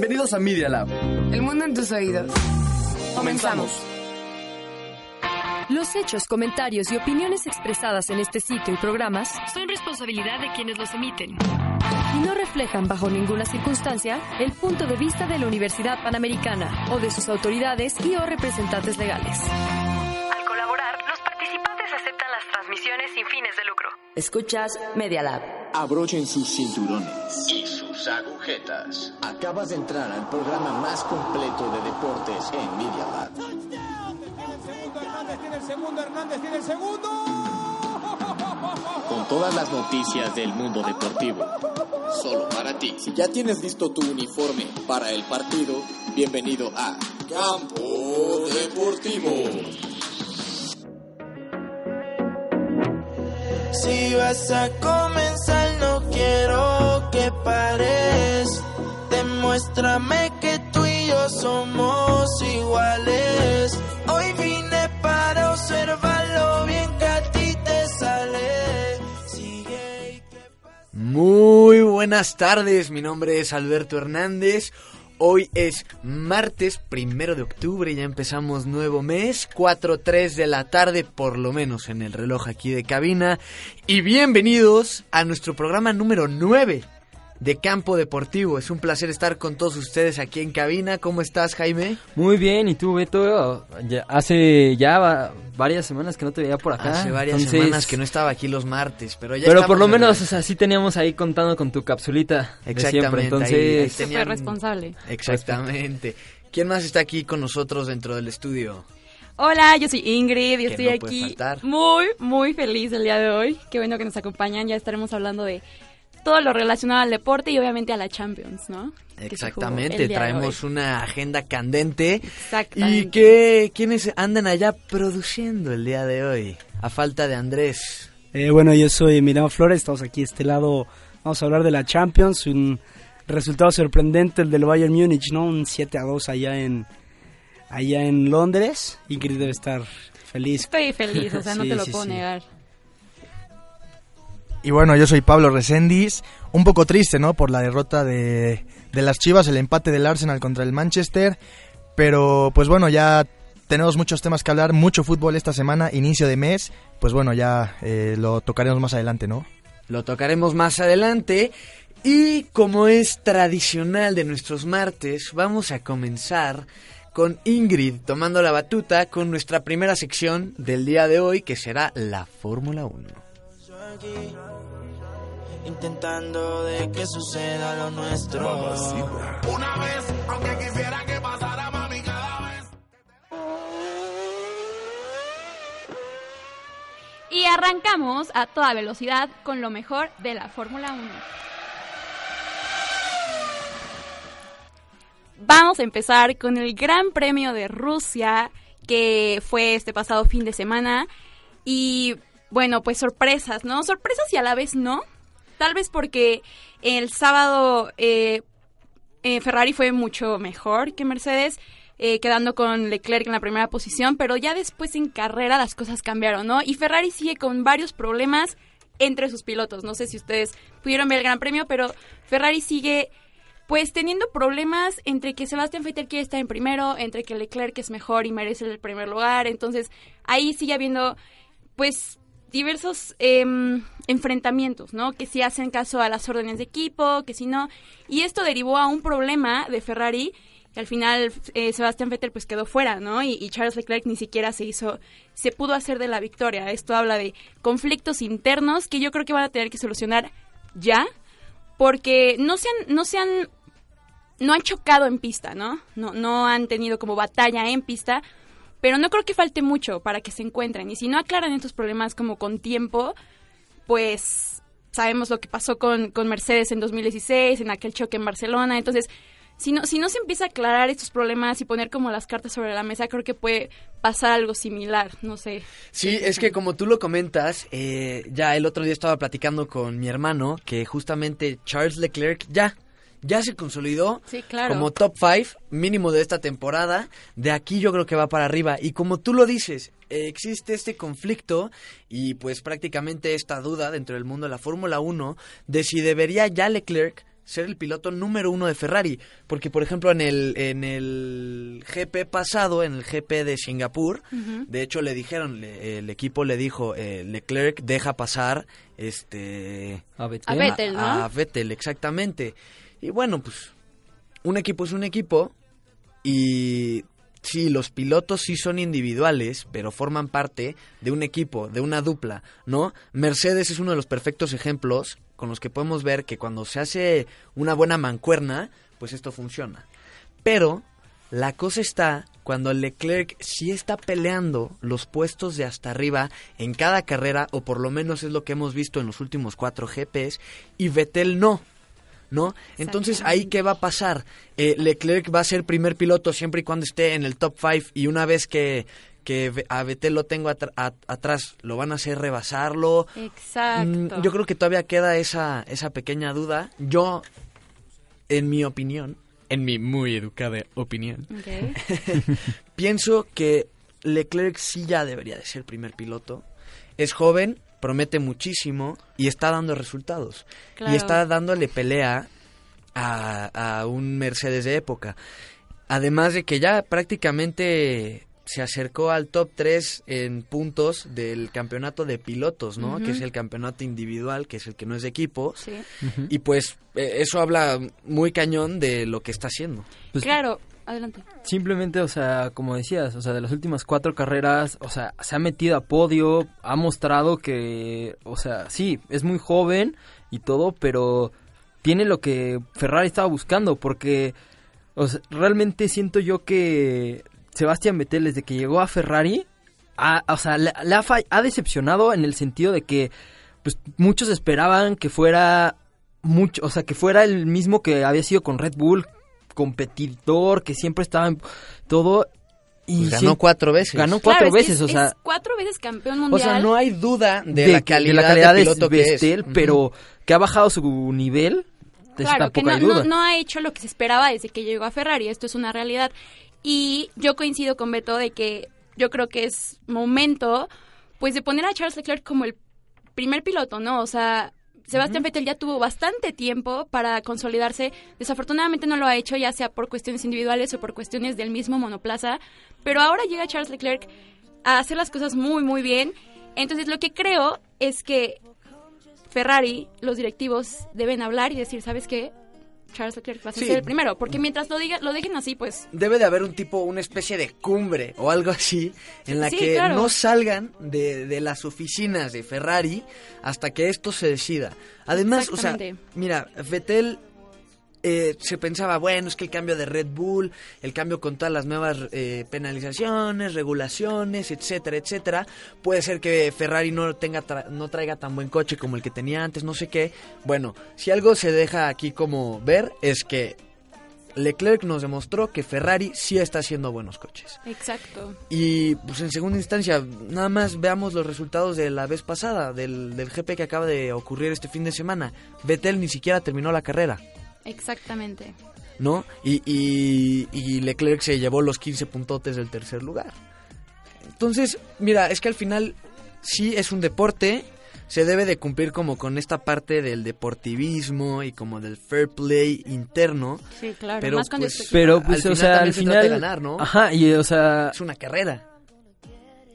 Bienvenidos a Media Lab. El mundo en tus oídos. Comenzamos. Los hechos, comentarios y opiniones expresadas en este sitio y programas son responsabilidad de quienes los emiten y no reflejan bajo ninguna circunstancia el punto de vista de la Universidad Panamericana o de sus autoridades y o representantes legales. Al colaborar, los participantes aceptan las transmisiones sin fines de lucro. Escuchas Media Lab. Abrochen sus cinturones y sus agujetas. Acabas de entrar al programa más completo de deportes en Media Lab tiene el segundo, Hernández tiene el segundo. Con todas las noticias del mundo deportivo. Solo para ti. Si ya tienes listo tu uniforme para el partido, bienvenido a Campo Deportivo. Si vas a comenzar, no quiero pares. Demuéstrame que tú y yo somos iguales. Hoy vine para observarlo bien que a ti te sale. Sigue Muy buenas tardes, mi nombre es Alberto Hernández. Hoy es martes primero de octubre, ya empezamos nuevo mes, 4.3 de la tarde, por lo menos en el reloj aquí de cabina. Y bienvenidos a nuestro programa número 9 de Campo Deportivo. Es un placer estar con todos ustedes aquí en cabina. ¿Cómo estás, Jaime? Muy bien, ¿y tú, Beto? Ya, hace ya varias semanas que no te veía por acá. Hace varias semanas que no estaba aquí los martes, pero ya Pero por lo menos, o sea, sí teníamos ahí contando con tu capsulita Exactamente, entonces... Ahí, responsable. Exactamente. ¿Quién más está aquí con nosotros dentro del estudio? Hola, yo soy Ingrid y estoy aquí muy, muy feliz el día de hoy. Qué bueno que nos acompañan. Ya estaremos hablando de todo lo relacionado al deporte y obviamente a la Champions, ¿no? Exactamente, traemos una agenda candente. Exactamente. ¿Y qué, quiénes andan allá produciendo el día de hoy? A falta de Andrés. Eh, bueno, yo soy Emiliano Flores, estamos aquí de este lado, vamos a hablar de la Champions, un resultado sorprendente el del Bayern Múnich, ¿no? Un 7 a 2 allá en, allá en Londres. Ingrid debe estar feliz. Estoy feliz, o sea, no te lo puedo negar. Y bueno, yo soy Pablo Recendis, un poco triste, ¿no? Por la derrota de, de las Chivas, el empate del Arsenal contra el Manchester, pero pues bueno, ya tenemos muchos temas que hablar, mucho fútbol esta semana, inicio de mes, pues bueno, ya eh, lo tocaremos más adelante, ¿no? Lo tocaremos más adelante. Y como es tradicional de nuestros martes, vamos a comenzar con Ingrid tomando la batuta con nuestra primera sección del día de hoy que será la Fórmula 1 intentando de que suceda lo nuestro. Una vez, aunque quisiera que pasara mami cada vez. Y arrancamos a toda velocidad con lo mejor de la Fórmula 1. Vamos a empezar con el Gran Premio de Rusia que fue este pasado fin de semana y bueno, pues sorpresas, ¿no? Sorpresas y a la vez no. Tal vez porque el sábado eh, eh, Ferrari fue mucho mejor que Mercedes, eh, quedando con Leclerc en la primera posición, pero ya después en carrera las cosas cambiaron, ¿no? Y Ferrari sigue con varios problemas entre sus pilotos. No sé si ustedes pudieron ver el Gran Premio, pero Ferrari sigue pues teniendo problemas entre que Sebastián Vettel quiere estar en primero, entre que Leclerc es mejor y merece el primer lugar. Entonces ahí sigue habiendo pues diversos em, enfrentamientos, ¿no? Que si hacen caso a las órdenes de equipo, que si no. Y esto derivó a un problema de Ferrari que al final eh, Sebastián Vettel pues quedó fuera, ¿no? Y, Charles Leclerc ni siquiera se hizo, se pudo hacer de la victoria. Esto habla de conflictos internos que yo creo que van a tener que solucionar ya, porque no se han, no se han, no han chocado en pista, ¿no? No, no han tenido como batalla en pista, pero no creo que falte mucho para que se encuentren. Y si no aclaran estos problemas como con tiempo, pues sabemos lo que pasó con, con Mercedes en 2016, en aquel choque en Barcelona. Entonces, si no, si no se empieza a aclarar estos problemas y poner como las cartas sobre la mesa, creo que puede pasar algo similar, no sé. Sí, es que como tú lo comentas, eh, ya el otro día estaba platicando con mi hermano que justamente Charles Leclerc ya ya se consolidó como top 5 mínimo de esta temporada. De aquí yo creo que va para arriba. Y como tú lo dices, existe este conflicto y pues prácticamente esta duda dentro del mundo de la Fórmula 1 de si debería ya Leclerc ser el piloto número uno de Ferrari. Porque, por ejemplo, en el, en el GP pasado, en el GP de Singapur, de hecho le dijeron, le- el equipo le dijo, eh, Leclerc deja pasar este A Vettel. A Vettel, ¿no? a Vettel, exactamente. Y bueno, pues un equipo es un equipo y sí, los pilotos sí son individuales, pero forman parte de un equipo, de una dupla, ¿no? Mercedes es uno de los perfectos ejemplos con los que podemos ver que cuando se hace una buena mancuerna, pues esto funciona. Pero la cosa está cuando Leclerc sí está peleando los puestos de hasta arriba en cada carrera, o por lo menos es lo que hemos visto en los últimos cuatro GPs, y Vettel no. ¿No? Entonces, ¿ahí qué va a pasar? Eh, Leclerc va a ser primer piloto siempre y cuando esté en el top 5 y una vez que, que a Vettel lo tengo atrás, ¿lo van a hacer rebasarlo? Exacto. Mm, Yo creo que todavía queda esa, esa pequeña duda. Yo, en mi opinión, en mi muy educada opinión, pienso que Leclerc sí ya debería de ser primer piloto. Es joven, promete muchísimo y está dando resultados. Claro. Y está dándole pelea a, a un Mercedes de época. Además de que ya prácticamente se acercó al top 3 en puntos del campeonato de pilotos, ¿no? Que es el campeonato individual, que es el que no es de equipo. Sí. Y pues eh, eso habla muy cañón de lo que está haciendo. Pues, Claro, adelante. Simplemente, o sea, como decías, o sea, de las últimas cuatro carreras, o sea, se ha metido a podio, ha mostrado que, o sea, sí, es muy joven y todo, pero tiene lo que Ferrari estaba buscando, porque, realmente siento yo que Sebastián Vettel, desde que llegó a Ferrari, ha, o sea, le, ha, ha decepcionado en el sentido de que, pues, muchos esperaban que fuera mucho, o sea, que fuera el mismo que había sido con Red Bull, competidor, que siempre estaba en todo. Y Pues ganó cuatro veces. Ganó cuatro Claro, veces, es- o sea, es cuatro veces campeón O mundial. sea, no hay duda de, de, la que- calidad, de la calidad de piloto que es. Vettel, Ujú. pero que ha bajado su nivel, de Claro, que no, hay duda. no, no ha hecho lo que se esperaba desde que llegó a Ferrari, esto es una realidad. Y yo coincido con Beto de que yo creo que es momento pues de poner a Charles Leclerc como el primer piloto, ¿no? O sea, Sebastián Vettel ya tuvo bastante tiempo para consolidarse. Desafortunadamente no lo ha hecho, ya sea por cuestiones individuales o por cuestiones del mismo monoplaza. Pero ahora llega Charles Leclerc a hacer las cosas muy, muy bien. Entonces lo que creo es que Ferrari, los directivos deben hablar y decir, ¿sabes qué? Charles Leclerc va a Sí. ser el primero. Porque mientras lo, diga, lo dejen así, pues Debe de haber un tipo, una especie de cumbre o algo así, en la Sí, que claro. no salgan de, de las oficinas de Ferrari hasta que esto se decida. Además, o sea, mira, Vettel eh, se pensaba, bueno, es que el cambio de Red Bull, el cambio con todas las nuevas eh, penalizaciones, regulaciones, etcétera, etcétera, puede ser que Ferrari no tenga tra- no traiga tan buen coche como el que tenía antes, no sé qué. Bueno, si algo se deja aquí como ver es que Leclerc nos demostró que Ferrari sí está haciendo buenos coches. exacto. Y pues en segunda instancia, nada más veamos los resultados de la vez pasada, del, del GP que acaba de ocurrir este fin de semana. Vettel ni siquiera terminó la carrera. Exactamente. ¿no? Y, y, y Leclerc se llevó los 15 puntotes del tercer lugar. Entonces, mira, es que al final sí es un deporte, se debe de cumplir como con esta parte del deportivismo y como del fair play interno. Sí, claro. Pero, más cuando pues, es- Pero, pues, al o final sea, también al se trata final... de ganar, ¿no? Ajá, y, o sea... Es una carrera.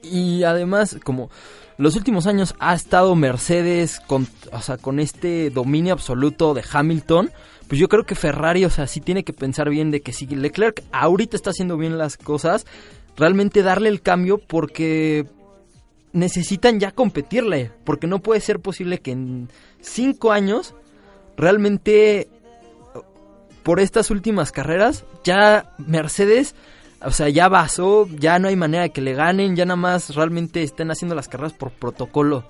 Y además, como los últimos años ha estado Mercedes con, o sea, con este dominio absoluto de Hamilton, pues yo creo que Ferrari, o sea, sí tiene que pensar bien de que si Leclerc ahorita está haciendo bien las cosas, realmente darle el cambio porque necesitan ya competirle, porque no puede ser posible que en cinco años realmente por estas últimas carreras ya Mercedes o sea, ya basó, ya no hay manera de que le ganen, ya nada más realmente estén haciendo las carreras por protocolo.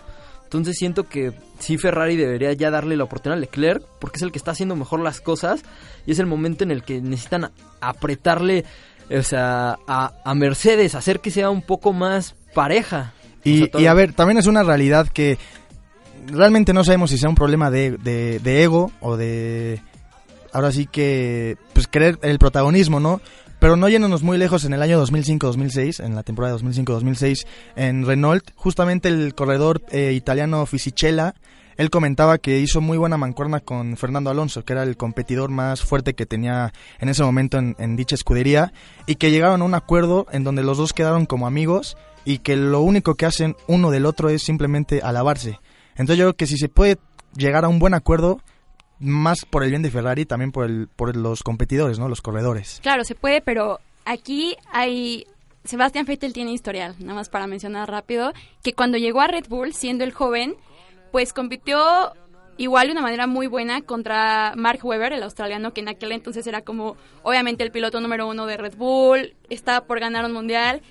Entonces siento que sí Ferrari debería ya darle la oportunidad a Leclerc, porque es el que está haciendo mejor las cosas y es el momento en el que necesitan apretarle, o sea, a, a Mercedes, hacer que sea un poco más pareja. O Y, sea, y a ver, también es una realidad que realmente no sabemos si sea un problema de, de- de ego o de... Ahora sí que, pues, querer el protagonismo, ¿no? Pero no yéndonos muy lejos, en el año 2005-2006, en la temporada 2005-2006, en Renault, justamente el corredor eh, italiano Fisichella él comentaba que hizo muy buena mancuerna con Fernando Alonso, que era el competidor más fuerte que tenía en ese momento en, en dicha escudería, y que llegaron a un acuerdo en donde los dos quedaron como amigos y que lo único que hacen uno del otro es simplemente alabarse. Entonces yo creo que si se puede llegar a un buen acuerdo, más por el bien de Ferrari, también por, el, por los competidores, ¿no? Los corredores. Claro, se puede, pero aquí hay... Sebastián Vettel tiene historial, nada más para mencionar rápido, que cuando llegó a Red Bull, siendo el joven, pues compitió igual de una manera muy buena contra Mark Webber, el australiano, que en aquel entonces era como, obviamente, el piloto número uno de Red Bull, estaba por ganar un mundial,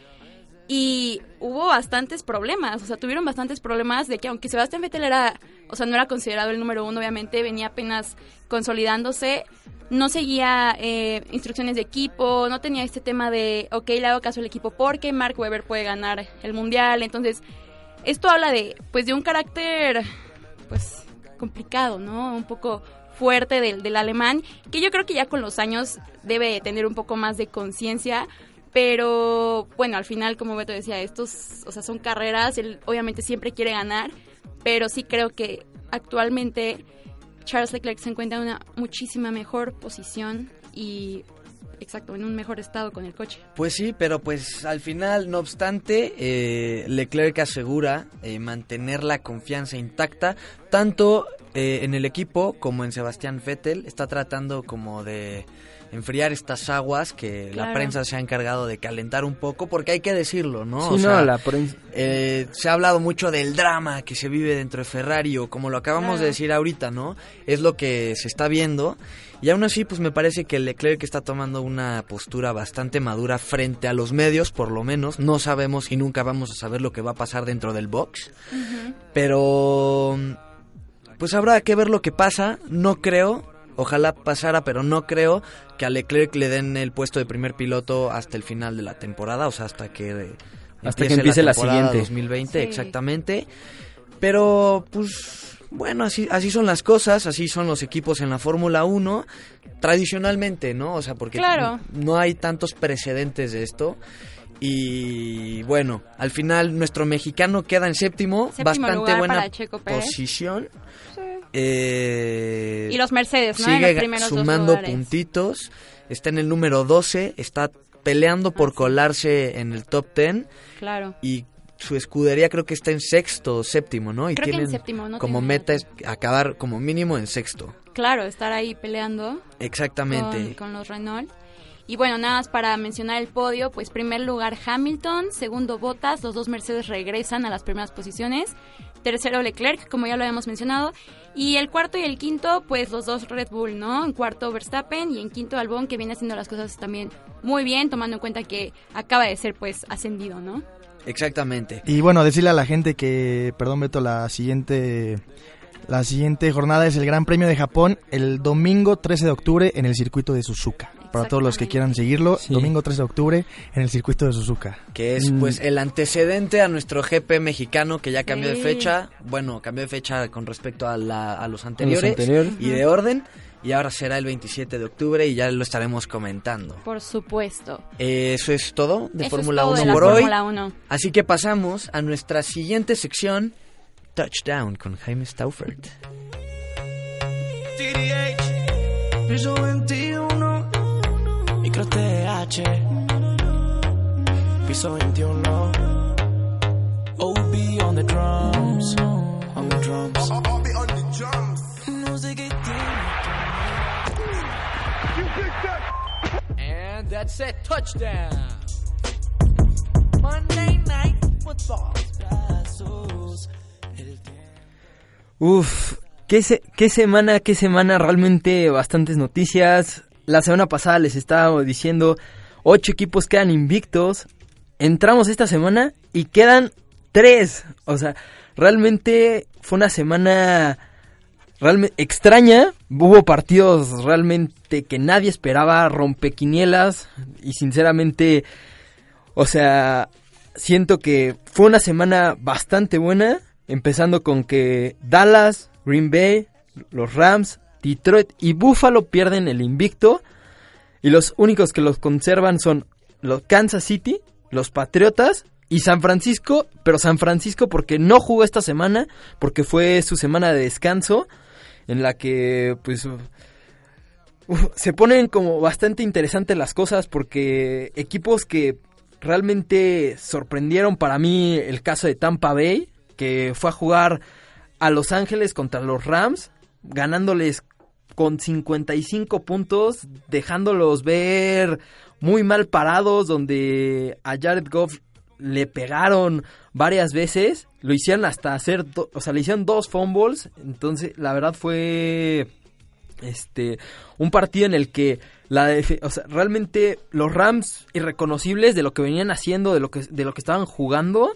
y hubo bastantes problemas, o sea, tuvieron bastantes problemas de que aunque Sebastián Vettel era, o sea, no era considerado el número uno, obviamente, venía apenas consolidándose, no seguía eh, instrucciones de equipo, no tenía este tema de, ok, le hago caso al equipo porque Mark Webber puede ganar el mundial, entonces, esto habla de, pues, de un carácter, pues, complicado, ¿no? Un poco fuerte del, del alemán, que yo creo que ya con los años debe tener un poco más de conciencia, pero bueno, al final, como Beto decía, estos, o sea, son carreras, él obviamente siempre quiere ganar, pero sí creo que actualmente Charles Leclerc se encuentra en una muchísima mejor posición y exacto, en un mejor estado con el coche. Pues sí, pero pues al final, no obstante, eh, Leclerc asegura eh, mantener la confianza intacta, tanto eh, en el equipo como en Sebastián Vettel, está tratando como de enfriar estas aguas que la prensa se ha encargado de calentar un poco, porque hay que decirlo, ¿no? Sí, no, la prensa... Eh, se ha hablado mucho del drama que se vive dentro de Ferrari, o como lo acabamos de decir ahorita, ¿no? Es lo que se está viendo. Y aún así, pues me parece que Leclerc está tomando una postura bastante madura frente a los medios, por lo menos. No sabemos y nunca vamos a saber lo que va a pasar dentro del box. Pero... Pues habrá que ver lo que pasa. No creo Ojalá pasara, pero no creo que a Leclerc le den el puesto de primer piloto hasta el final de la temporada, o sea, hasta que hasta que empiece la, la siguiente 2020 exactamente. Pero pues bueno, así así son las cosas, así son los equipos en la Fórmula 1 tradicionalmente, ¿no? O sea, porque no hay tantos precedentes de esto. Y bueno, al final nuestro mexicano queda en séptimo, bastante buena posición. Eh, y los Mercedes, ¿no? Sigue sumando puntitos. Está en el número 12. Está peleando por colarse en el top 10. Claro. Y su escudería creo que está en sexto o séptimo, ¿no? Y creo tienen que en séptimo, ¿no? como meta es acabar como mínimo en sexto. Claro, estar ahí peleando. Exactamente. Con, con los Renault. Y bueno, nada más para mencionar el podio, pues primer lugar Hamilton, segundo Bottas, los dos Mercedes regresan a las primeras posiciones, tercero Leclerc, como ya lo habíamos mencionado, y el cuarto y el quinto, pues los dos Red Bull, ¿no? En cuarto Verstappen y en quinto Albon, que viene haciendo las cosas también muy bien, tomando en cuenta que acaba de ser pues ascendido, ¿no? Exactamente. Y bueno, decirle a la gente que, perdón Beto, la siguiente la siguiente jornada es el Gran Premio de Japón el domingo 13 de octubre en el circuito de Suzuka. Para todos los que quieran seguirlo, domingo 13 de octubre en el circuito de Suzuka. Que es pues el antecedente a nuestro GP mexicano que ya cambió de fecha. Bueno, cambió de fecha con respecto a, los anteriores, y de orden. Y ahora será el 27 de octubre y ya lo estaremos comentando. Por supuesto. eso es todo de Fórmula 1 por hoy. Así que pasamos a nuestra siguiente sección Touchdown con Jaime piso 21, micro TH, piso 21, OB on the drums, on the drums. OB on the drums. No sé qué And that's it, touchdown. Monday night football. Uf, qué, qué semana, qué semana, realmente bastantes noticias. La semana pasada les estaba diciendo, ocho equipos quedan invictos. Entramos esta semana y quedan tres. O sea, realmente fue una semana realmente extraña. Hubo partidos realmente que nadie esperaba, rompequinielas. Y sinceramente, o sea, siento que fue una semana bastante buena. Empezando con que Dallas, Green Bay, los Rams, Detroit y Buffalo pierden el invicto. Y los únicos que los conservan son los Kansas City, los Patriotas y San Francisco, pero San Francisco porque no jugó esta semana, porque fue su semana de descanso, en la que pues se ponen como bastante interesantes las cosas, porque equipos que realmente sorprendieron para mí el caso de Tampa Bay, que fue a jugar a Los Ángeles contra los Rams, ganándoles con 55 puntos, dejándolos ver muy mal parados, donde a Jared Goff le pegaron varias veces, lo hicieron hasta hacer, o sea, le hicieron dos fumbles, entonces la verdad fue este un partido en el que la o sea, realmente los Rams irreconocibles de lo que venían haciendo, de lo que de lo que estaban jugando.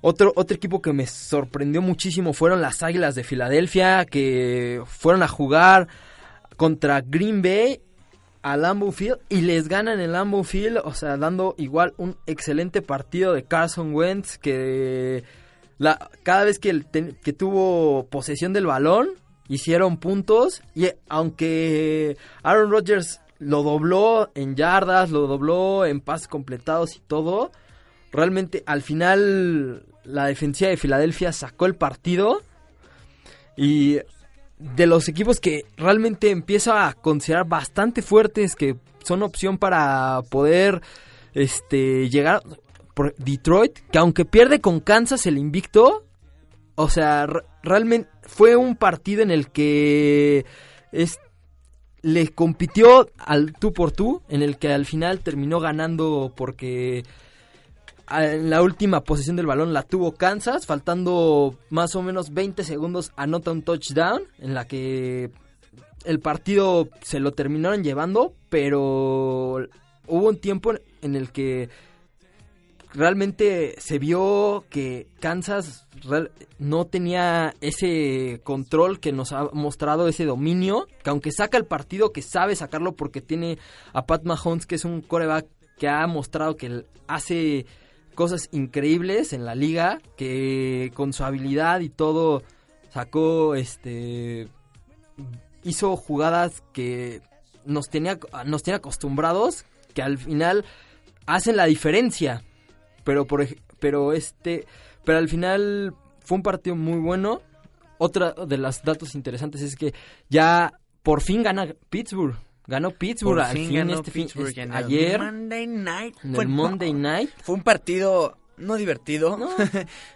Otro, otro equipo que me sorprendió muchísimo fueron las Águilas de Filadelfia, que fueron a jugar contra Green Bay a Lambeau Field y les ganan en Lambeau Field, o sea, dando igual un excelente partido de Carson Wentz que la, cada vez que, que tuvo posesión del balón hicieron puntos y aunque Aaron Rodgers lo dobló en yardas, lo dobló en pases completados y todo, realmente al final la defensiva de Filadelfia sacó el partido y de los equipos que realmente empiezo a considerar bastante fuertes que son opción para poder este llegar por Detroit, que aunque pierde con Kansas el invicto, o sea, realmente fue un partido en el que le compitió al tú por tú, en el que al final terminó ganando porque en la última posesión del balón la tuvo Kansas, faltando más o menos 20 segundos anota un touchdown en la que el partido se lo terminaron llevando, pero hubo un tiempo en el que realmente se vio que Kansas no tenía ese control que nos ha mostrado ese dominio, que aunque saca el partido, que sabe sacarlo porque tiene a Pat Mahomes, que es un coreback que ha mostrado que hace cosas increíbles en la liga, que con su habilidad y todo sacó este hizo jugadas que nos tenía nos tenía acostumbrados que al final hacen la diferencia. Pero por pero este pero al final fue un partido muy bueno. Otra de los datos interesantes es que ya por fin gana Pittsburgh. Ganó Pittsburgh al fin, este Pittsburgh fin, ayer. Monday Night. En Fue- el Monday Night. Fue un partido no divertido,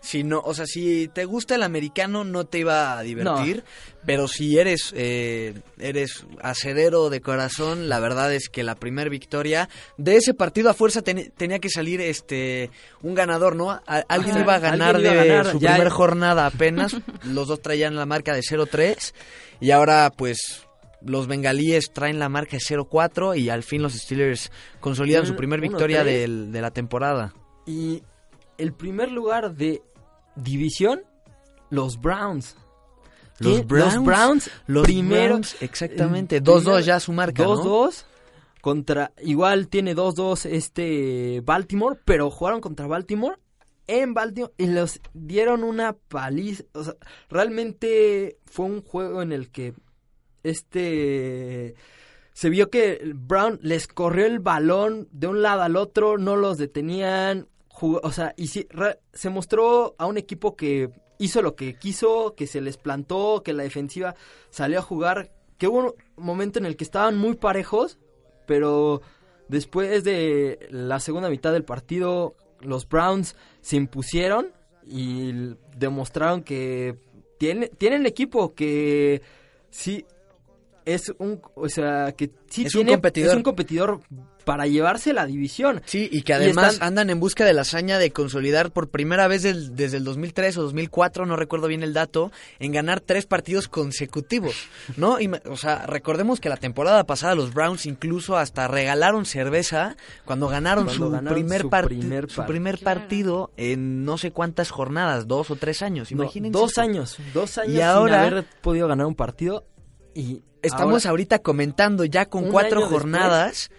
sino, o sea, si te gusta el americano no te iba a divertir, pero si eres eh, eres acedero de corazón, la verdad es que la primera victoria de ese partido a fuerza ten- tenía que salir este un ganador, ¿no? A- alguien iba a ganar alguien iba de a ganar, su ya- primer jornada apenas, los dos traían la marca de 0-3 y ahora pues los bengalíes traen la marca de 0-4 y al fin los Steelers consolidan su Tienen primer 1-3. victoria del- de la temporada. Y el primer lugar de división, los Browns. Los. Browns, Los Browns, los primero. Browns, exactamente. eh, 2-2 primero- ya su marca, ¿no? 2-2 contra igual tiene 2-2 este Baltimore, pero jugaron contra Baltimore en Baltimore y los dieron una paliza, o sea, realmente fue un juego en el que este se vio que Brown les corrió el balón de un lado al otro, no los detenían, jugó- o sea, y re- se mostró a un equipo que hizo lo que quiso, que se les plantó, que la defensiva salió a jugar, que hubo un momento en el que estaban muy parejos, pero después de la segunda mitad del partido, los Browns se impusieron y demostraron que tiene, tienen equipo que sí es un, o sea, que sí Es un tiene, competidor. es un competidor para llevarse la división. Sí, y que además están- andan en busca de la hazaña de consolidar por primera vez del- desde el 2003 o 2004, no recuerdo bien el dato, en ganar tres partidos consecutivos, ¿no? Y, o sea, recordemos que la temporada pasada los Browns incluso hasta regalaron cerveza cuando ganaron, Cuando su, ganaron primer su primer su primer partido en no sé cuántas jornadas, dos o tres años, No, imagínense. dos años, dos años Y ahora- haber podido ganar un partido y Estamos ahora- ahorita comentando ya con cuatro después. jornadas,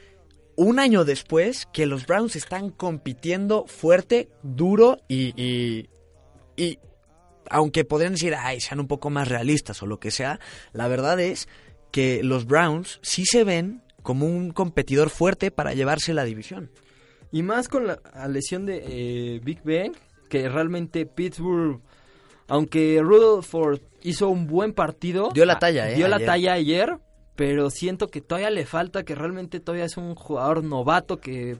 un año después, que los Browns están compitiendo fuerte, duro y, y, y aunque podrían decir, ay, sean un poco más realistas o lo que sea, la verdad es que los Browns sí se ven como un competidor fuerte para llevarse la división. Y más con la, lesión de eh, Big Bang, que realmente Pittsburgh, aunque Rutherford hizo un buen partido, dio la talla, eh, dio la talla ayer, pero siento que todavía le falta, que realmente todavía es un jugador novato que...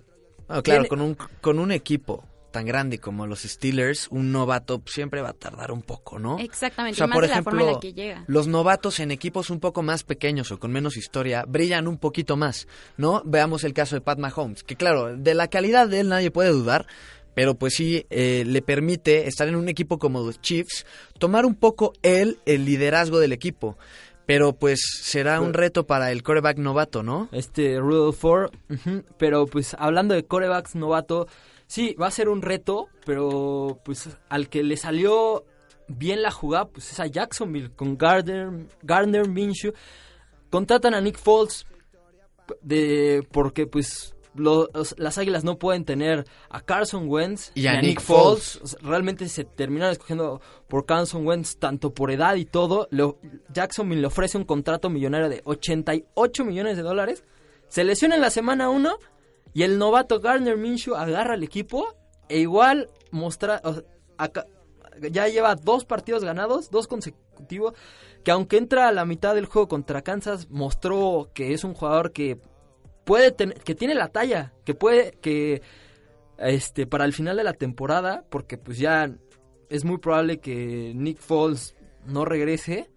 Ah, claro, con un, con un equipo tan grande como los Steelers, un novato siempre va a tardar un poco, ¿no? Exactamente, o sea, por ejemplo, que llega. los novatos en equipos un poco más pequeños o con menos historia brillan un poquito más, ¿no? Veamos el caso de Pat Mahomes, que claro, de la calidad de él nadie puede dudar, pero pues sí eh, le permite estar en un equipo como los Chiefs, tomar un poco él el liderazgo del equipo. Pero pues será un reto para el coreback novato, ¿no? Este Rudolph Ford, pero pues hablando de corebacks novato, sí, va a ser un reto, pero pues al que le salió bien la jugada, pues es a Jacksonville con Gardner, Gardner Minshew. Contratan a Nick Foles de porque pues las Águilas no pueden tener a Carson Wentz y a, Nick, Foles. Realmente se terminaron escogiendo por Carson Wentz tanto por edad y todo. Jacksonville le ofrece un contrato millonario de 88 millones de dólares. Se lesiona en la semana 1 y el novato Gardner Minshew agarra al equipo e igual mostra, ya lleva dos partidos ganados, dos consecutivos, que aunque entra a la mitad del juego contra Kansas, mostró que es un jugador que puede tener, que tiene la talla, que puede, que este, para el final de la temporada, porque pues ya es muy probable que Nick Foles no regrese,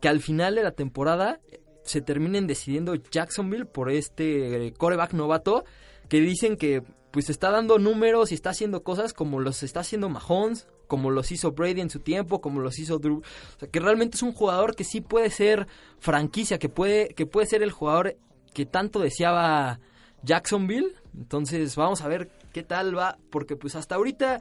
que al final de la temporada se terminen decidiendo Jacksonville por este coreback novato que dicen que pues está dando números y está haciendo cosas como los está haciendo Mahomes, como los hizo Brady en su tiempo, como los hizo Drew, o sea, que realmente es un jugador que sí puede ser franquicia, que puede que puede ser el jugador que tanto deseaba Jacksonville. Entonces, vamos a ver qué tal va porque pues hasta ahorita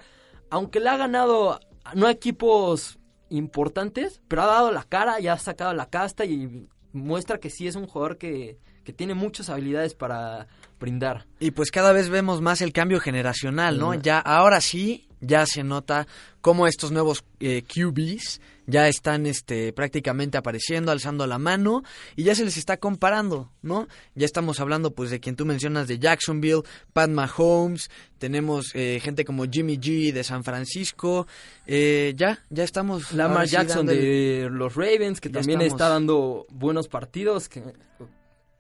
aunque le ha ganado no a equipos importantes, pero ha dado la cara, ya ha sacado la casta y muestra que sí es un jugador que, que tiene muchas habilidades para brindar. Y pues cada vez vemos más el cambio generacional, ¿no? Ya ahora sí, ya se nota cómo estos nuevos eh, QBs ya están este, prácticamente apareciendo, alzando la mano y ya se les está comparando, ¿no? Ya estamos hablando pues de quien tú mencionas de Jacksonville, Pat Mahomes, tenemos eh, gente como Jimmy G de San Francisco, eh, ya, ya estamos... Lamar Jackson de los Ravens, que también está dando buenos partidos, que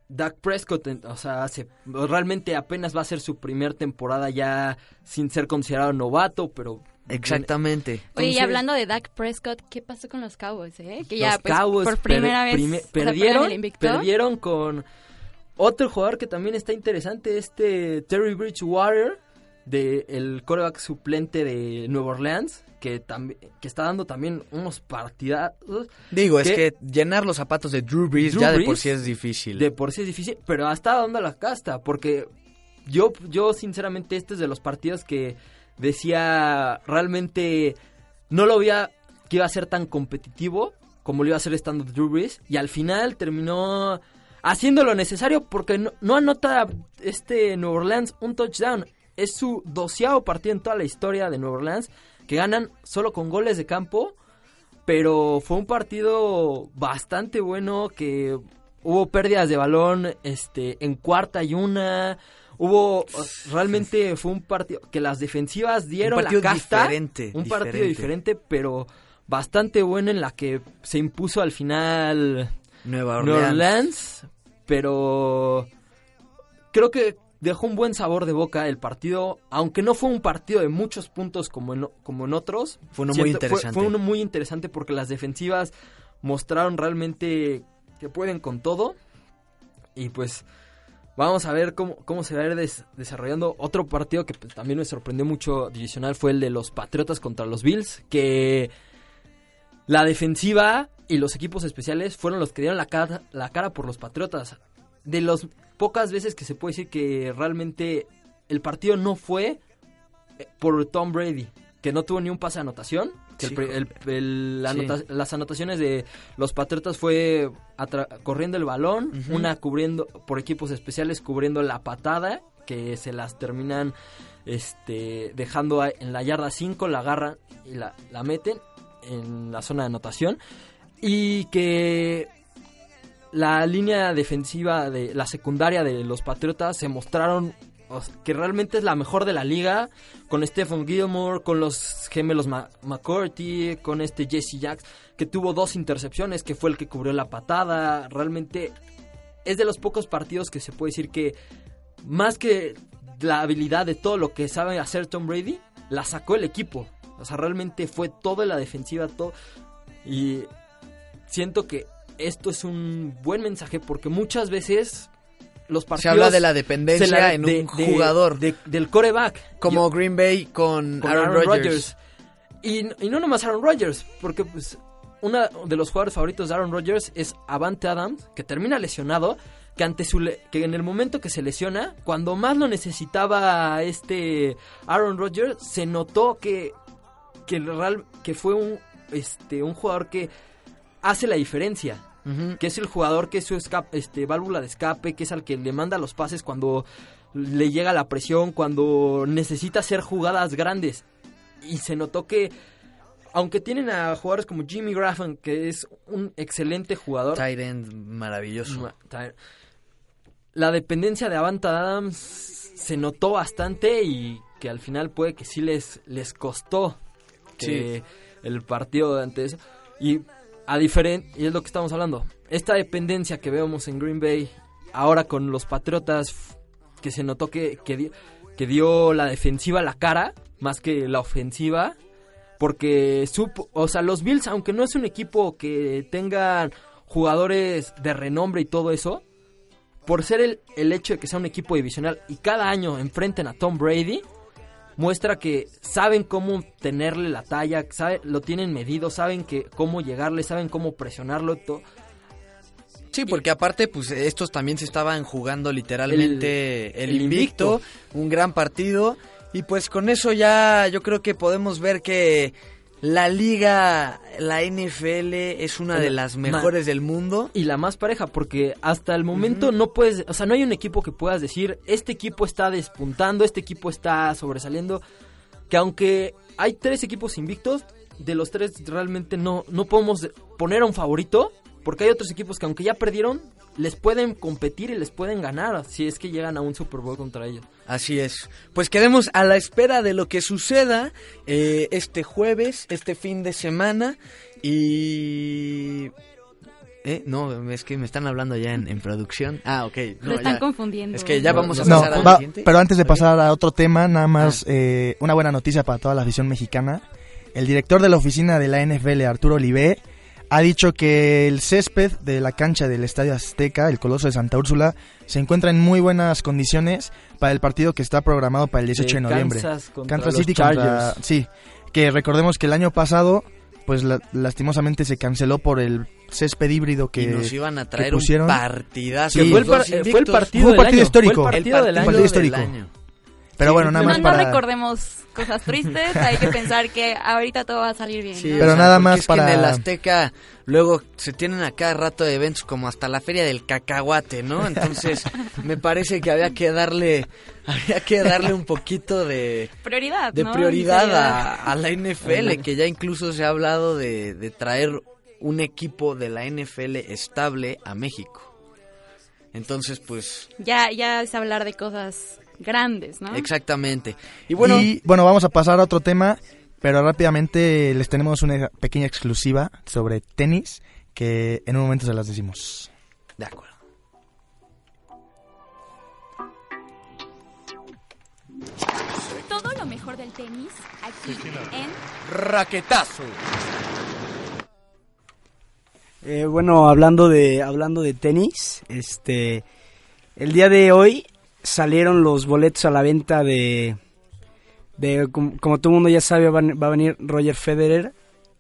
Dak Prescott, o sea, hace, realmente apenas va a ser su primer temporada ya sin ser considerado novato, pero... Exactamente. Oye, y hablando de Dak Prescott, ¿qué pasó con los Cowboys, eh? Que ya, pues, por primera vez perdieron, perdieron con otro jugador que también está interesante, este Terry Bridgewater, de el coreback suplente de Nueva Orleans, que, que está dando también unos partidazos. Digo, es que llenar los zapatos de Drew Brees ya de por sí es difícil. De por sí es difícil, pero hasta dando la casta, porque yo, yo sinceramente este es de los partidos que decía realmente no lo veía que iba a ser tan competitivo como lo iba a ser estando Drew Brees y al final terminó haciendo lo necesario porque no, no anota este New Orleans un touchdown. Es su doceavo partido en toda la historia de Nueva Orleans que ganan solo con goles de campo, pero fue un partido bastante bueno que hubo pérdidas de balón este en cuarta y una hubo realmente fue un partido que las defensivas dieron la casta diferente, un partido diferente. pero bastante bueno en la que se impuso al final Nueva Orleans pero creo que dejó un buen sabor de boca el partido, aunque no fue un partido de muchos puntos como en, como en otros. Fue uno muy interesante. Fue, uno muy interesante porque las defensivas mostraron realmente que pueden con todo. Y pues vamos a ver cómo, cómo se va a ir desarrollando. Otro partido que pues, también me sorprendió mucho divisional fue el de los Patriotas contra los Bills, que la defensiva y los equipos especiales fueron los que dieron la cara, la cara por los Patriotas. De los pocas veces que se puede decir que realmente el partido no fue eh, por Tom Brady, que no tuvo ni un pase de anotación. las anotaciones de los Patriotas fue corriendo el balón, una cubriendo por equipos especiales cubriendo la patada que se las terminan este dejando en la yarda 5, la agarran y la, la meten en la zona de anotación y que la línea defensiva de la secundaria de los Patriotas se mostraron que realmente es la mejor de la liga, con Stephen Gilmore, con los gemelos Ma- McCourty, con este Jesse Jacks, que tuvo dos intercepciones, que fue el que cubrió la patada. Realmente es de los pocos partidos que se puede decir que más que la habilidad de todo lo que sabe hacer Tom Brady, la sacó el equipo. O sea, realmente fue todo en la defensiva, todo. Y siento que esto es un buen mensaje porque muchas veces los partidos... Se habla de la dependencia la- en de- un jugador. de- del coreback. Como Yo- Green Bay con, con Aaron, Aaron Rodgers. Rodgers. Y, y no nomás Aaron Rodgers, porque pues uno de los jugadores favoritos de Aaron Rodgers es Avante Adams, que termina lesionado, que ante su le- que en el momento que se lesiona, cuando más lo necesitaba este Aaron Rodgers, se notó que que el real que fue un este un jugador que hace la diferencia. Que es el jugador que es su escape, este, válvula de escape, que es al que le manda los pases cuando le llega la presión, cuando necesita hacer jugadas grandes. Y se notó que, aunque tienen a jugadores como Jimmy Graham, que es un excelente jugador, end maravilloso. Ma- la dependencia de Avanta Adams se notó bastante y que al final puede que sí les, les costó que el partido ante eso. Y a diferente, y es lo que estamos hablando, esta dependencia que vemos en Green Bay, ahora con los Patriotas, que se notó que, que, di- que dio la defensiva la cara, más que la ofensiva, porque supo, o sea, los Bills, aunque no es un equipo que tengan jugadores de renombre y todo eso, por ser el, el hecho de que sea un equipo divisional y cada año enfrenten a Tom Brady, muestra que saben cómo tenerle la talla, sabe- lo tienen medido, saben que cómo llegarle, saben cómo presionarlo. to- Sí, porque aparte, pues estos también se estaban jugando literalmente el, el invicto, invicto. un gran partido. Y pues con eso ya yo creo que podemos ver que la liga, la NFL es una de las mejores del mundo. Y la más pareja, porque hasta el momento no puedes, o sea, no hay un equipo que puedas decir, este equipo está despuntando, este equipo está sobresaliendo, que aunque hay tres equipos invictos, de los tres realmente no, no podemos poner a un favorito, porque hay otros equipos que aunque ya perdieron, les pueden competir y les pueden ganar si es que llegan a un Super Bowl contra ellos. Así es. Pues quedemos a la espera de lo que suceda eh, este jueves, este fin de semana. Y... Eh, no, es que me están hablando ya en, en producción. Ah, ok. No, están ya. confundiendo. Es que ya vamos a No, pasar al va- siguiente. pero antes de pasar a otro tema, nada más eh, una buena noticia para toda la afición mexicana. El director de la oficina de la NFL, Arturo Olivé, ha dicho que el césped de la cancha del Estadio Azteca, el Coloso de Santa Úrsula, se encuentra en muy buenas condiciones para el partido que está programado para el 18 de, De noviembre. Kansas contra Kansas los City contra... Chargers. Sí, que recordemos que el año pasado, pues la- lastimosamente se canceló por el césped híbrido que y nos iban a que traer un pusieron. partidazo. Sí. los Fue el par- fue el partido Fue un del partido año, histórico. fue el partido El del año. partido histórico. del año. Pero Sí, bueno, nada No, más no para... recordemos cosas tristes, hay que pensar que ahorita todo va a salir bien. Sí, ¿no? o Pero sea, nada más es que en para- el Azteca luego se tienen a cada rato de eventos como hasta la feria del cacahuate, ¿no? Entonces me parece que había que darle había que darle un poquito de, Prioridad, de ¿no? prioridad a, a la NFL, que ya incluso se ha hablado de, de traer un equipo de la NFL estable a México. Entonces, pues, Ya, ya es hablar de cosas grandes, ¿no? exactamente. Y bueno, Y bueno, vamos a pasar a otro tema, pero rápidamente les tenemos una pequeña exclusiva sobre tenis que en un momento se las decimos. de acuerdo. Todo lo mejor del tenis aquí en Raquetazo. Eh, bueno, hablando de hablando de tenis, este, el día de hoy salieron los boletos a la venta de, de como, como todo el mundo ya sabe, va, va a venir Roger Federer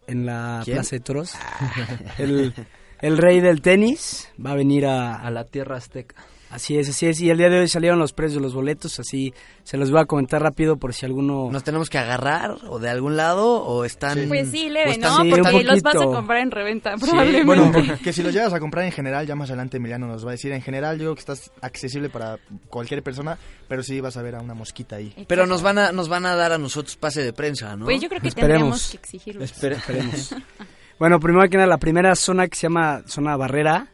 en la ¿Quién? Plaza de Toros, el, el rey del tenis va a venir a, A la tierra azteca. Así es, así es, y el día de hoy salieron los precios de los boletos, así se los voy a comentar rápido por si alguno ¿Nos tenemos que agarrar o de algún lado o están Pues sí, leve, están- ¿no? Sí, Porque los vas a comprar en reventa, Sí, probablemente. Bueno, que si los llegas a comprar en general, ya más adelante Emiliano nos va a decir, en general yo creo que estás accesible para cualquier persona, pero sí vas a ver a una mosquita ahí. Pero nos van a nos van a dar a nosotros pase de prensa, ¿no? Pues yo creo que Esperemos. tendríamos que exigirlo. Esperemos. bueno, primero que nada, la primera zona que se llama zona barrera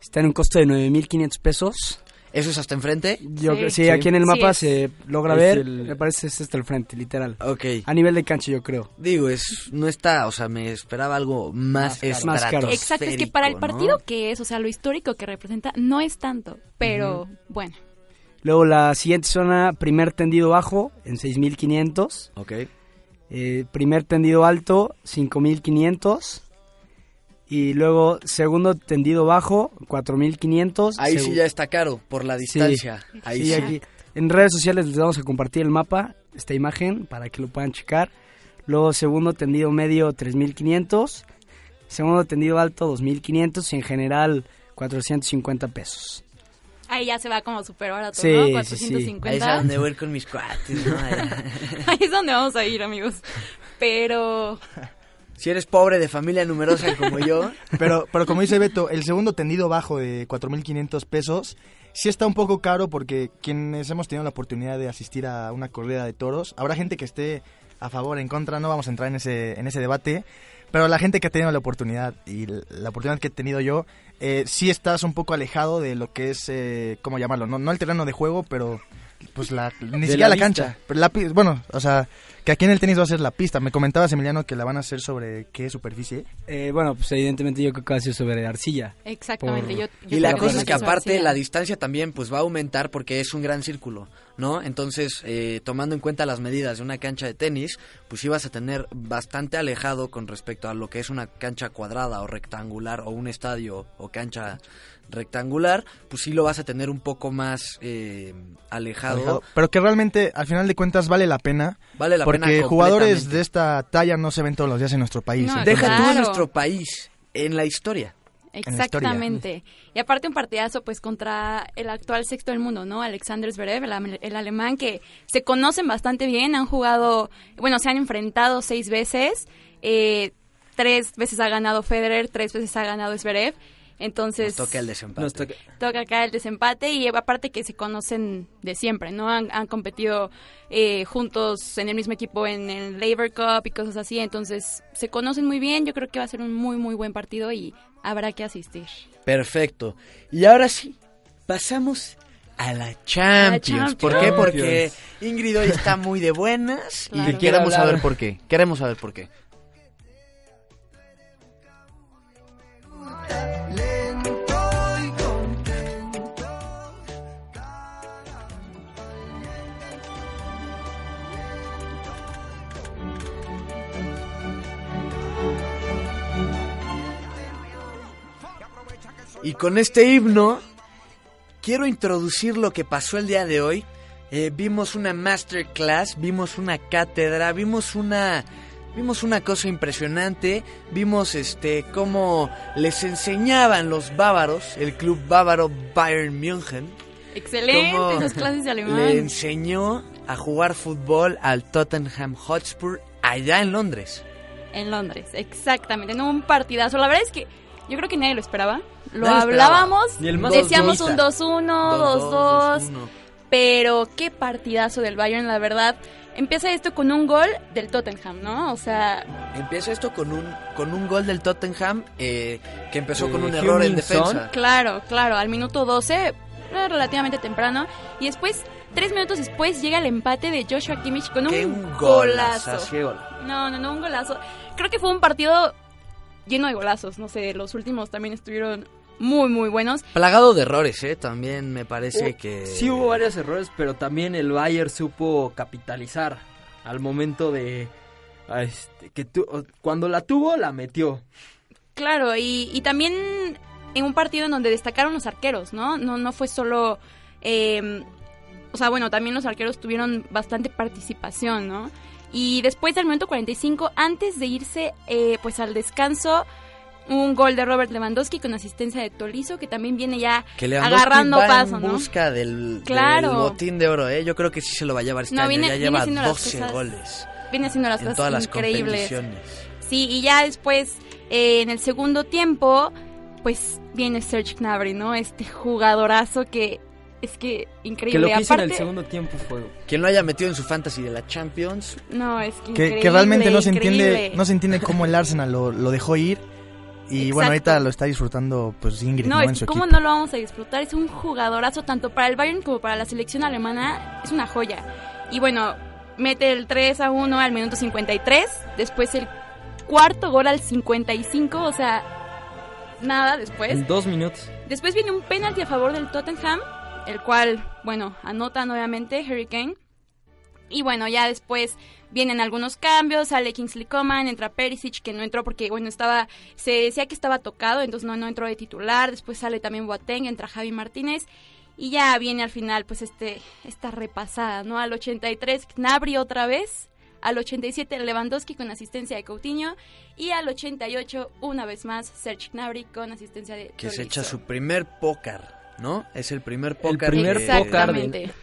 está en un costo de 9.500 pesos. ¿Eso es hasta enfrente? Yo sí, aquí en el mapa se logra ver. el- Me parece que es hasta el frente, literal. Ok. A nivel de cancha, yo creo. Digo, es no está, o sea, me esperaba algo más, Más caro. Más caro. Exacto, es que para el partido ¿no? que es, o sea, lo histórico que representa, no es tanto, pero bueno. Luego la siguiente zona, primer tendido bajo en 6500. Ok. Eh, primer tendido alto, 5500. Y luego segundo tendido bajo, 4500. Ahí sí ya está caro por la distancia. Sí, Ahí sí, sí. aquí. En redes sociales les vamos a compartir el mapa, esta imagen, para que lo puedan checar. Luego segundo tendido medio, 3500. Segundo tendido alto, 2500. Y en general, 450 pesos. Ahí ya se va como súper barato, Sí, ¿no? sí, 450. Ahí es donde voy a ir con mis cuates, ¿no? Ahí es donde vamos a ir, amigos. Pero si eres pobre de familia numerosa como yo, Pero, pero como dice Beto, el segundo tendido bajo de 4.500 pesos sí está un poco caro porque quienes hemos tenido la oportunidad de asistir a una corrida de toros, habrá gente que esté a favor, en contra, no vamos a entrar en ese, en ese debate, pero la gente que ha tenido la oportunidad y la oportunidad que he tenido yo, eh, sí estás un poco alejado de lo que es, eh, ¿cómo llamarlo? No, no el terreno de juego, pero pues la, ni siquiera la la, cancha. Pero la, bueno, o sea, que aquí en el tenis va a ser la pista. Me comentabas, Emiliano, que la van a hacer sobre qué superficie. Eh, bueno, pues evidentemente yo creo que va a ser sobre arcilla. exactamente. Por- yo, yo Y la cosa es que aparte la distancia también pues va a aumentar porque es un gran círculo, ¿no? Entonces, eh, tomando en cuenta las medidas de una cancha de tenis, pues ibas a tener bastante alejado con respecto a lo que es una cancha cuadrada o rectangular o un estadio o cancha rectangular, pues sí lo vas a tener un poco más eh, alejado. alejado, Pero que realmente, al final de cuentas, vale la pena. Vale la porque pena jugadores de esta talla no se ven todos los días en nuestro país. No, entonces- Deja tú en nuestro país, en la historia. Exactamente. Y aparte un partidazo pues contra el actual sexto del mundo, ¿no? Alexander Zverev, el, el alemán que se conocen bastante bien, han jugado, bueno, se han enfrentado seis veces, eh, tres veces ha ganado Federer, tres veces ha ganado Zverev. Entonces Nos toca el desempate. Nos toca- toca acá el desempate y aparte que se conocen de siempre, ¿no? Han, han competido eh, juntos en el mismo equipo en el Labor Cup y cosas así, entonces se conocen muy bien, yo creo que va a ser un muy muy buen partido y habrá que asistir. Perfecto. Y ahora sí, pasamos a la Champions. Champions. ¿Por qué? Porque. Ingrid hoy está muy de buenas Claro. y queremos saber por qué. Queremos saber por qué. Y con este himno quiero introducir lo que pasó el día de hoy. Eh, vimos una masterclass, vimos una cátedra, vimos una vimos una cosa impresionante, vimos este cómo les enseñaban los bávaros, el club bávaro Bayern München, Excelente cómo esas clases de le alemán. enseñó a jugar fútbol al Tottenham Hotspur allá en Londres. En Londres, exactamente, en un partidazo. La verdad es que yo creo que nadie lo esperaba. Lo hablábamos, decíamos un optimista. 2-1, 2-2, 2-1. pero qué partidazo del Bayern, la verdad. Empieza esto con un gol del Tottenham, ¿no? O sea, Empieza esto con un, con un gol del Tottenham eh, que empezó Eh, con un error en defensa. Claro, claro, al minuto 12, eh, relativamente temprano. Y después, tres minutos después, llega el empate de Joshua Kimmich con ¡Qué un un golazo. No, no, no, un golazo. Creo que fue un partido lleno de golazos. No sé, los últimos también estuvieron muy, muy buenos. Plagado de errores, ¿eh? También me parece Uh, que... Sí hubo varios errores, pero también el Bayern supo capitalizar al momento de a este, que tu- cuando la tuvo la metió. Claro, y, y también en un partido en donde destacaron los arqueros, ¿no? No, no fue solo... eh, o sea, bueno, también los arqueros tuvieron bastante participación, ¿no? Y después del minuto 45, antes de irse eh, pues al descanso, un gol de Robert Lewandowski con asistencia de Tolizo, que también viene ya que agarrando va paso, en ¿no? busca del, Claro. del botín de oro, ¿eh? Yo creo que sí se lo va a llevar este No, año. viene- ya viene lleva haciendo las 12 cosas goles Viene haciendo las en cosas todas las increíbles. Sí, y ya después, eh, en el segundo tiempo, pues viene Serge Gnabry, ¿no? Este jugadorazo que es que Que increíble. lo que hizo en el Aparte- segundo tiempo fue Quien lo haya metido en su fantasy de la Champions, No, es que, Que, increíble, que realmente no se entiende no se entiende cómo el Arsenal lo, lo dejó ir Y bueno, ahorita lo está disfrutando pues Ingrid, ¿no? No, en su cómo equipo. no lo vamos a disfrutar. Es un jugadorazo tanto para el Bayern como para la selección alemana. Es una joya. Y bueno, mete el 3 a 1 al minuto 53. Después el cuarto gol al 55. O sea, nada después. En dos minutos. Después viene un penalti a favor del Tottenham, el cual, bueno, anota nuevamente Harry Kane. Y bueno, ya después vienen algunos cambios, sale Kingsley Coman, entra Perisic, que no entró porque, bueno, estaba, se decía que estaba tocado, entonces no, no entró de titular, después sale también Boateng, entra Javi Martínez, y ya viene al final, pues, este, esta repasada, ¿no? Al 83, Gnabry otra vez, al 87 Lewandowski con asistencia de Coutinho, y al 88, una vez más, Serge Gnabry con asistencia de Que se echa su primer póker, ¿no? Es el primer El póker. primer pócar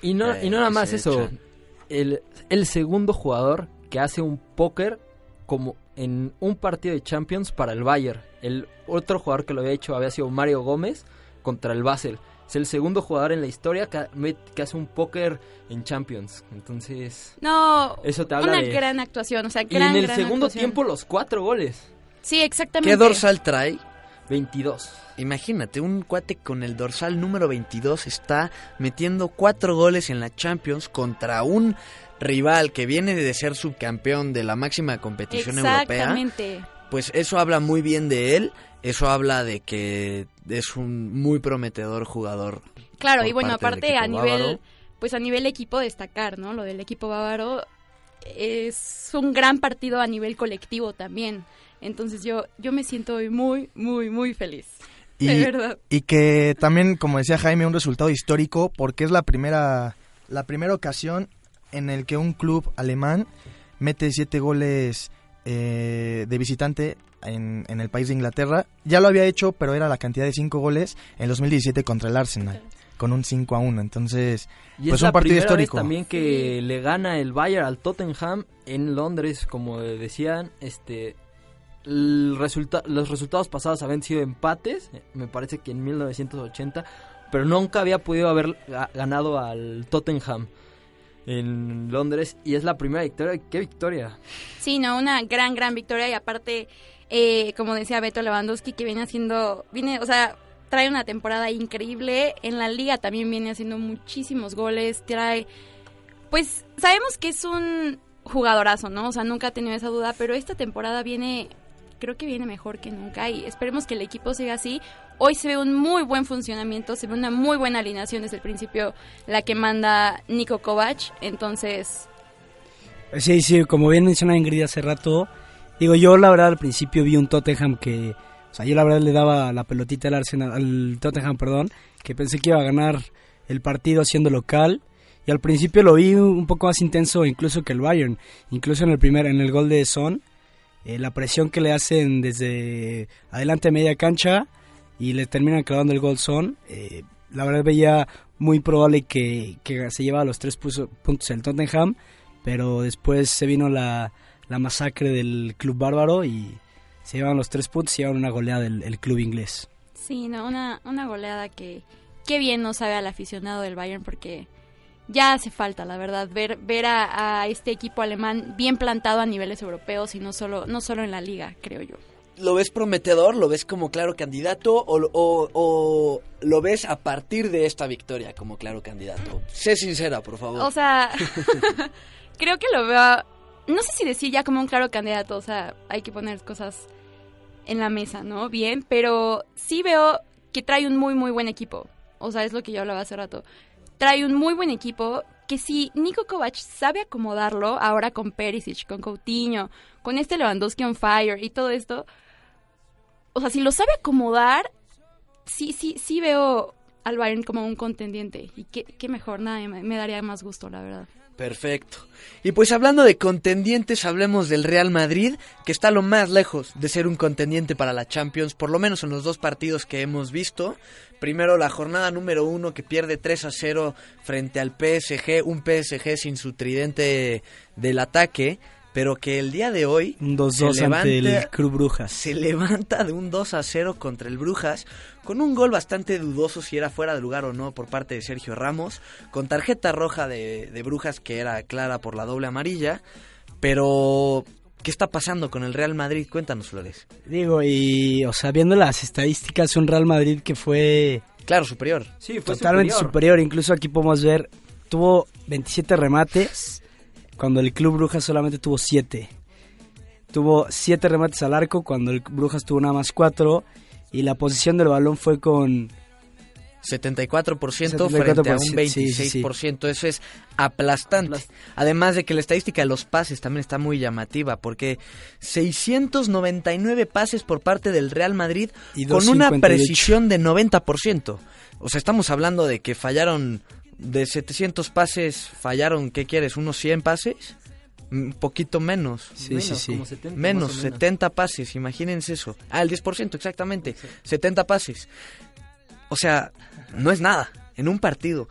y no y no nada que más eso. echan. El, el segundo jugador que hace un póker como en un partido de Champions para el Bayern. El otro jugador que lo había hecho había sido Mario Gómez contra el Basel. Es el segundo jugador en la historia que, hace un póker en Champions. Entonces, No, Eso te habla una de- gran actuación, o sea, y en el gran segundo actuación. tiempo los cuatro goles. Sí, exactamente. ¿Qué dorsal trae? 22. Imagínate, un cuate con el dorsal número 22 está metiendo cuatro goles en la Champions contra un rival que viene de ser subcampeón de la máxima competición europea. Exactamente. Pues eso habla muy bien de él, eso habla de que es un muy prometedor jugador. Claro, y bueno, aparte a nivel, bávaro. pues a nivel equipo destacar, ¿no? Lo del equipo bávaro es un gran partido a nivel colectivo también. Entonces yo, yo me siento hoy muy, muy, muy feliz. Y, de verdad. y que también, como decía Jaime, un resultado histórico porque es la primera, la primera ocasión en el que un club alemán mete siete goles eh, de visitante en, en el país de Inglaterra. Ya lo había hecho, pero era la cantidad de cinco goles en 2017 contra el Arsenal, con un 5 a 1. Entonces, Y pues es la un partido primera vez histórico. también que le gana el Bayern al Tottenham en Londres, como decían, este resulta- los resultados pasados habían sido empates, eh, me parece que en 1980, pero nunca había podido haber ga- ganado al Tottenham en Londres y es la primera victoria, qué victoria. Sí, no, una gran, gran victoria y aparte, eh, como decía Beto Lewandowski, que viene haciendo, viene, o sea, trae una temporada increíble, en la liga también viene haciendo muchísimos goles, trae, pues sabemos que es un jugadorazo, ¿no? O sea, nunca ha tenido esa duda, pero esta temporada viene, creo que viene mejor que nunca y esperemos que el equipo siga así. Hoy se ve un muy buen funcionamiento, se ve una muy buena alineación desde el principio, la que manda Nico Kovac, entonces Sí, sí, como bien menciona Ingrid hace rato, digo, yo la verdad al principio vi un Tottenham que, o sea, yo la verdad le daba la pelotita al Arsenal, al Tottenham, perdón, que pensé que iba a ganar el partido siendo local, y al principio lo vi un poco más intenso incluso que el Bayern, incluso en el primer, en el gol de Son, eh, la presión que le hacen desde adelante media cancha y le terminan clavando el gol Son, eh, la verdad veía muy probable que, que se llevaba los tres puntos el Tottenham, pero después se vino la, la masacre del club bárbaro y se llevan los tres puntos y llevan una goleada del el club inglés. Sí, no, una, una goleada que qué bien no sabe al aficionado del Bayern porque ya hace falta, la verdad, ver, ver a, a este equipo alemán bien plantado a niveles europeos y no solo, no solo en la liga, creo yo. ¿Lo ves prometedor? ¿Lo ves como claro candidato? ¿O, o- o lo ves a partir de esta victoria como claro candidato? Sé sincera, por favor. O sea, creo que lo veo, no sé si decir ya como un claro candidato, o sea, hay que poner cosas en la mesa, ¿no? Bien, pero sí veo que trae un muy, muy buen equipo. O sea, es lo que yo hablaba hace rato. Trae un muy buen equipo que si Nico Kovac sabe acomodarlo ahora con Perisic, con Coutinho, con este Lewandowski on fire y todo esto, o sea, si lo sabe acomodar, sí, sí, sí veo al Bayern como un contendiente. Y qué, qué mejor, nada, me, me daría más gusto, la verdad. Perfecto. Y pues hablando de contendientes, hablemos del Real Madrid, que está lo más lejos de ser un contendiente para la Champions, por lo menos en los dos partidos que hemos visto. Primero la jornada número uno que pierde 3 a 0 frente al PSG, un PSG sin su tridente del ataque, pero que el día de hoy Un 2-2 se ante el levanta- Club Brujas. se levanta de un 2 a 0 contra el Brujas, con un gol bastante dudoso si era fuera de lugar o no por parte de Sergio Ramos, con tarjeta roja de, de Brujas que era clara por la doble amarilla, pero ¿Qué está pasando con el Real Madrid? Cuéntanos, Flores. Digo, y, o sea, viendo las estadísticas, un Real Madrid que fue... Claro, superior. Sí, fue Totalmente superior. superior. Incluso aquí podemos ver, tuvo 27 remates, cuando el Club Brujas solamente tuvo 7. Tuvo 7 remates al arco, cuando el Brujas tuvo nada más 4. Y la posición del balón fue con 74%, frente a un 26%. sí, sí, sí. Eso es aplastante. Además de que la estadística de los pases también está muy llamativa, porque 699 pases por parte del Real Madrid Y con una 258. precisión de 90%. O sea, estamos hablando de que fallaron de 700 pases, fallaron, ¿qué quieres? ¿Unos 100 pases? Un poquito menos. Sí, Menos, sí, sí. como 70 Menos, menos. 70 pases, imagínense eso. Ah, el 10%, exactamente. 70 pases. O sea, no es nada en un partido.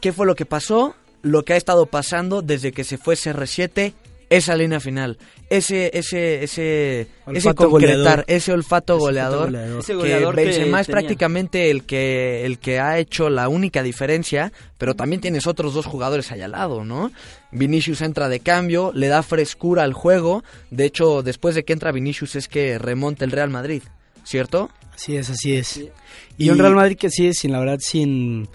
¿Qué fue lo que pasó? Lo que ha estado pasando desde que se fue CR7, esa línea final. Ese, ese, ese, ese Olfato concretar, goleador. ese olfato Ese goleador. Ese que goleador que Benzema es tenía. prácticamente el que, el que ha hecho la única diferencia, pero también tienes otros dos jugadores allá al lado, ¿no? Vinicius entra de cambio, le da frescura al juego. De hecho, después de que entra Vinicius es que remonta el Real Madrid, ¿cierto? Así es, así es. Y- Y un Real Madrid que sí, sin la verdad, sin,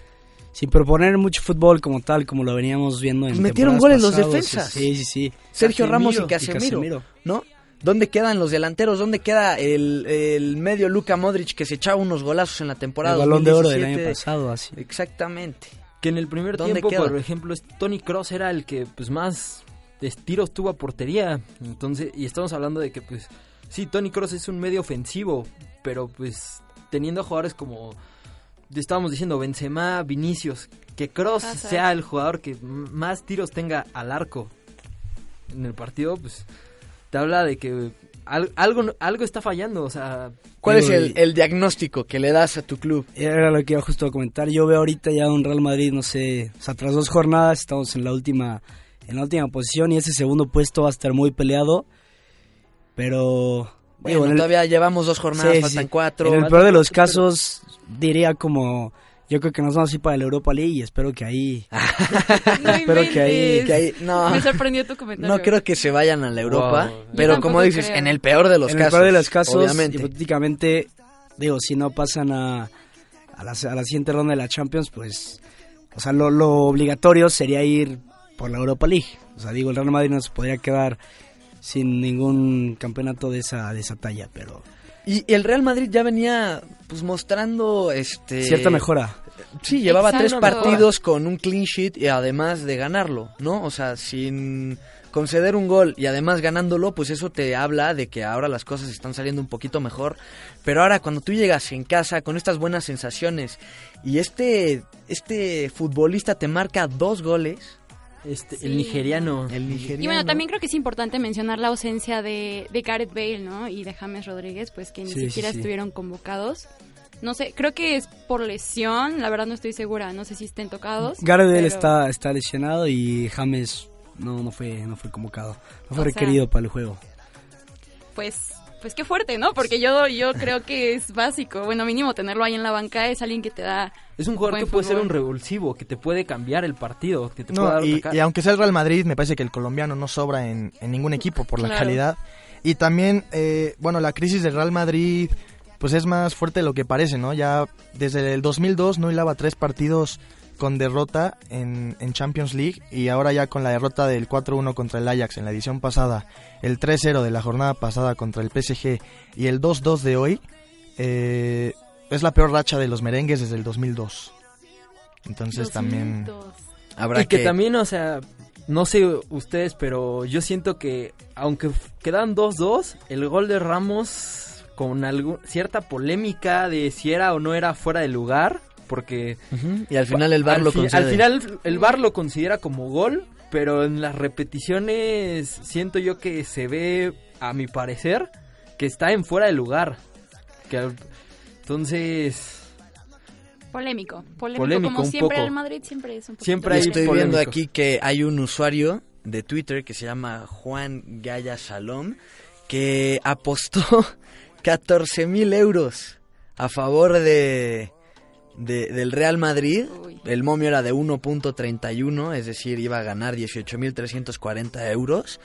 sin proponer mucho fútbol como tal, como lo veníamos viendo en metieron goles los pasadas. defensas. Sí, sí, sí. Sergio Ramos y Casemiro. Casemiro, ¿no? ¿Dónde quedan los delanteros? ¿Dónde queda el, el medio Luka Modric que se echaba unos golazos en la temporada El balón de oro del 2017? año pasado, así. Exactamente. Que en el primer ¿Dónde tiempo, queda? por ejemplo, es- Tony Cross era el que pues más tiros tuvo a portería. Entonces, y estamos hablando de que pues sí, Tony Cross es un medio ofensivo, pero pues teniendo a jugadores como estábamos diciendo Benzema, Vinicius, que Cross Hazard. sea el jugador que más tiros tenga al arco en el partido, pues te habla de que al- algo algo está fallando, o sea, ¿Cuál es el, el diagnóstico que le das a tu club? Era lo que iba justo a comentar. Yo veo ahorita ya un Real Madrid, no sé, o sea, tras dos jornadas estamos en la última en la última posición y ese segundo puesto va a estar muy peleado. Pero Bueno, digo, en el- todavía llevamos dos jornadas, Sí, faltan sí. cuatro. En el peor de los casos diría como yo creo que nos vamos a ir para la Europa League y espero que ahí No espero que ahí, que ahí no, Me sorprendió tu comentario. no creo que se vayan a la Europa, Wow. pero como dices, creo. en el peor de los en casos. el peor de los casos, obviamente. hipotéticamente, digo, si no pasan a, a, la, a la siguiente ronda de la Champions, pues, o sea, lo, lo obligatorio sería ir por la Europa League. O sea, digo, el Real Madrid no se podría quedar sin ningún campeonato de esa, de esa talla, pero Y el Real Madrid ya venía pues mostrando este cierta mejora. Sí, llevaba tres partidos con un clean sheet y además de ganarlo, ¿no? O sea, sin conceder un gol y además ganándolo, pues eso te habla de que ahora las cosas están saliendo un poquito mejor. Pero ahora cuando tú llegas en casa con estas buenas sensaciones y este este futbolista te marca dos goles, este Sí. el nigeriano, el nigeriano. Y bueno, también creo que es importante mencionar la ausencia de, de Gareth Bale, ¿no? Y de James Rodríguez, pues que ni Sí, siquiera sí. estuvieron convocados. No sé, creo que es por lesión, la verdad no estoy segura, no sé si estén tocados. Gareth Bale pero- está, está lesionado y James no, no fue, no fue convocado. No fue O sea- requerido para el juego. Pues, pues qué fuerte, ¿no? Porque yo, yo creo que es básico. Bueno, mínimo tenerlo ahí en la banca es alguien que te da... es un jugador que puede ser un revulsivo, que te puede cambiar el partido, que te puede No, dar y, aunque sea el Real Madrid, me parece que el colombiano no sobra en, en ningún equipo por la Claro. calidad. Y también, eh, bueno, la crisis del Real Madrid, pues es más fuerte de lo que parece, ¿no? Ya desde el 2002 no hilaba tres partidos con derrota en, en Champions League y ahora ya con la derrota del 4-1 contra el Ajax en la edición pasada, el 3-0 de la jornada pasada contra el PSG y el 2-2 de hoy, eh, es la peor racha de los merengues desde el 2002. Entonces también... 2002. Habrá y que, también, o sea, no sé ustedes, pero yo siento que aunque quedan 2-2, el gol de Ramos con cierta polémica de si era o no era fuera de lugar, porque y al final el VAR al, lo fi- concede. al final el VAR lo considera como gol, pero en las repeticiones siento yo que se ve, a mi parecer, que está en fuera de lugar. Que al- entonces Polémico, polémico, Polémico, como un siempre poco. el Madrid siempre es un poquito Siempre hay estoy polémico. viendo aquí que hay un usuario de Twitter que se llama Juan Gaya Shalom que apostó 14 mil euros a favor de, de- del Real Madrid. El momio era de 1.31, es decir, iba a ganar 18.340 euros.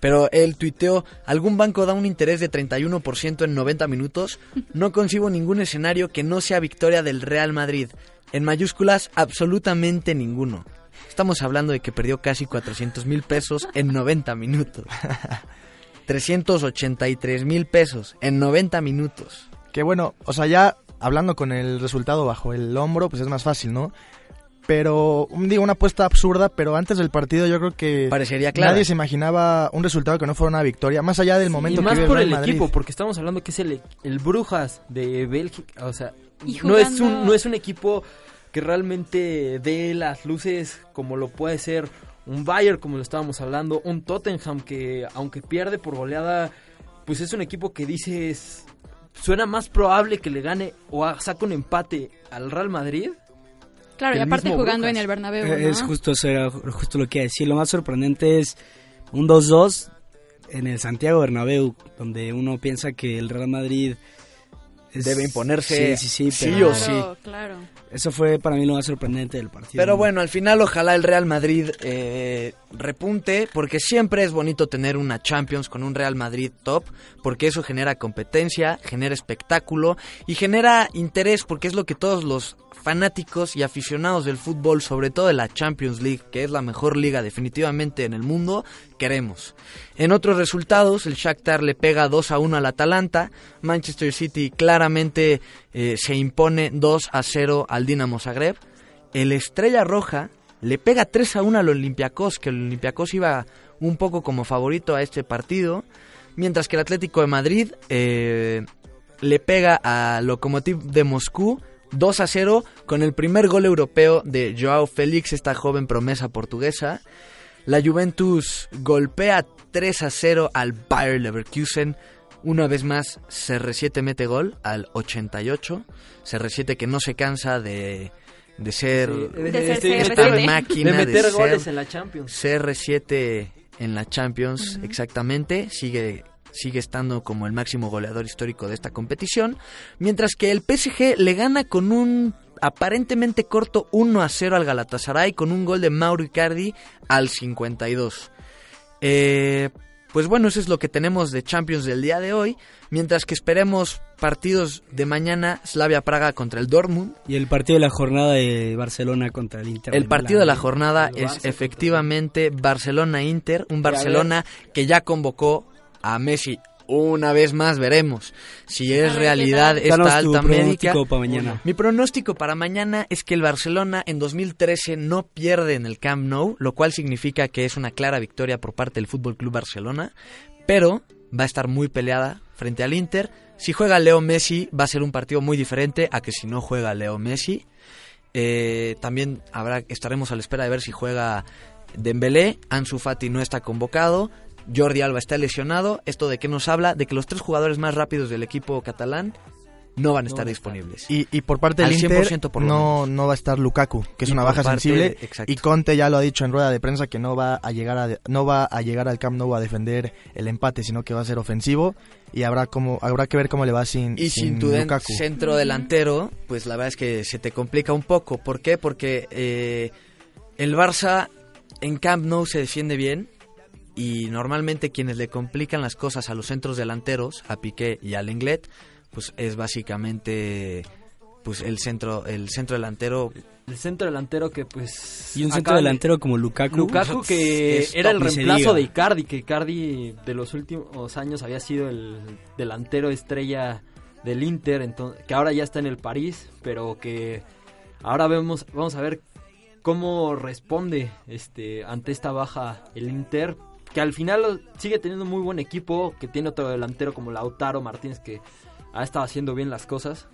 Pero él tuiteó, algún banco da un interés de 31% en 90 minutos. No concibo ningún escenario que no sea victoria del Real Madrid. En mayúsculas, absolutamente ninguno. Estamos hablando de que perdió casi 400 mil pesos en 90 minutos. 383 mil pesos en 90 minutos. Que bueno, o sea, ya hablando con el resultado bajo el hombro, pues es más fácil, ¿no? Pero, digo, una apuesta absurda, pero antes del partido yo creo que Parecería clara. nadie se imaginaba un resultado que no fuera una victoria, más allá del momento y más que vive por el Madrid. equipo, porque estamos hablando que es el, el Brujas de Bélgica, o sea, no es un no es un equipo que realmente dé las luces como lo puede ser un Bayern como lo estábamos hablando, un Tottenham que aunque pierde por goleada, pues es un equipo que dices suena más probable que le gane o saque un empate al Real Madrid. Claro, y aparte jugando Brujas. en el Bernabéu, Eh, ¿no? Es justo eso, era ju- justo lo que iba a decir. Lo más sorprendente es un 2-2 en el Santiago Bernabéu, donde uno piensa que el Real Madrid es- Debe imponerse Sí, sí, sí, sí pero o sí. Claro. Eso fue para mí lo más sorprendente del partido. Pero bueno, al final ojalá el Real Madrid eh, repunte, porque siempre es bonito tener una Champions con un Real Madrid top, porque eso genera competencia, genera espectáculo y genera interés, porque es lo que todos los fanáticos y aficionados del fútbol, sobre todo de la Champions League, que es la mejor liga definitivamente en el mundo, queremos. En otros resultados, el Shakhtar le pega 2 a 1 al Atalanta, Manchester City claramente eh, se impone 2 a 0 al Dinamo Zagreb, el Estrella Roja le pega 3 a 1 al Olympiacos, que el Olympiacos iba un poco como favorito a este partido, mientras que el Atlético de Madrid eh, le pega a Lokomotiv de Moscú 2 a 0 con el primer gol europeo de Joao Félix, esta joven promesa portuguesa. La Juventus golpea 3 a 0 al Bayer Leverkusen. Una vez más, CR7 mete gol al 88. CR7 que no se cansa de, de ser, Sí, de- De ser esta CR7. máquina de meter ser goles en la Champions. CR7 en la Champions, exactamente. Sigue, sigue estando como el máximo goleador histórico de esta competición. Mientras que el PSG le gana con un aparentemente corto 1 a 0 al Galatasaray con un gol de Mauro Icardi al 52. Eh, pues bueno, eso es lo que tenemos de Champions del día de hoy. Mientras que esperemos partidos de mañana, Slavia Praga contra el Dortmund. Y el partido de la jornada de Barcelona contra el Inter. El de partido de la jornada es efectivamente Barcelona-Inter, un Barcelona que ya convocó a Messi. Una vez más veremos si es realidad ¿qué Danos esta tu alta médica. pronóstico para mañana. Mi pronóstico para mañana es que el Barcelona en 2013 no pierde en el Camp Nou, lo cual significa que es una clara victoria por parte del Fútbol Club Barcelona, pero va a estar muy peleada frente al Inter. Si juega Leo Messi va a ser un partido muy diferente a que si no juega Leo Messi. Eh, también habrá estaremos a la espera de ver si juega Dembélé, Ansu Fati no está convocado, Jordi Alba está lesionado. ¿Esto de qué nos habla? De que los tres jugadores más rápidos del equipo catalán no van a estar disponibles. Y, y por parte del Al Inter 100% por no, no va a estar Lukaku, que es Y una baja parte sensible. de- y Conte ya lo ha dicho en rueda de prensa que no va a llegar a no va a llegar al Camp Nou a defender el empate, sino que va a ser ofensivo y habrá como habrá que ver cómo le va sin, Y sin tu Lukaku. centro delantero, pues la verdad es que se te complica un poco. ¿Por qué? Porque eh, el Barça en Camp Nou se defiende bien y normalmente quienes le complican las cosas a los centros delanteros, a Piqué y a Lenglet, pues es básicamente pues el centro el centro delantero. El centro delantero que pues... Y un centro delantero como Lukaku. Lukaku que es era el reemplazo de Icardi, que Icardi de los últimos años había sido el delantero estrella del Inter, entonces, que ahora ya está en el París, pero que ahora vemos, vamos a ver cómo responde este ante esta baja el Inter, que al final sigue teniendo muy buen equipo, que tiene otro delantero como Lautaro Martínez que ha estado haciendo bien las cosas.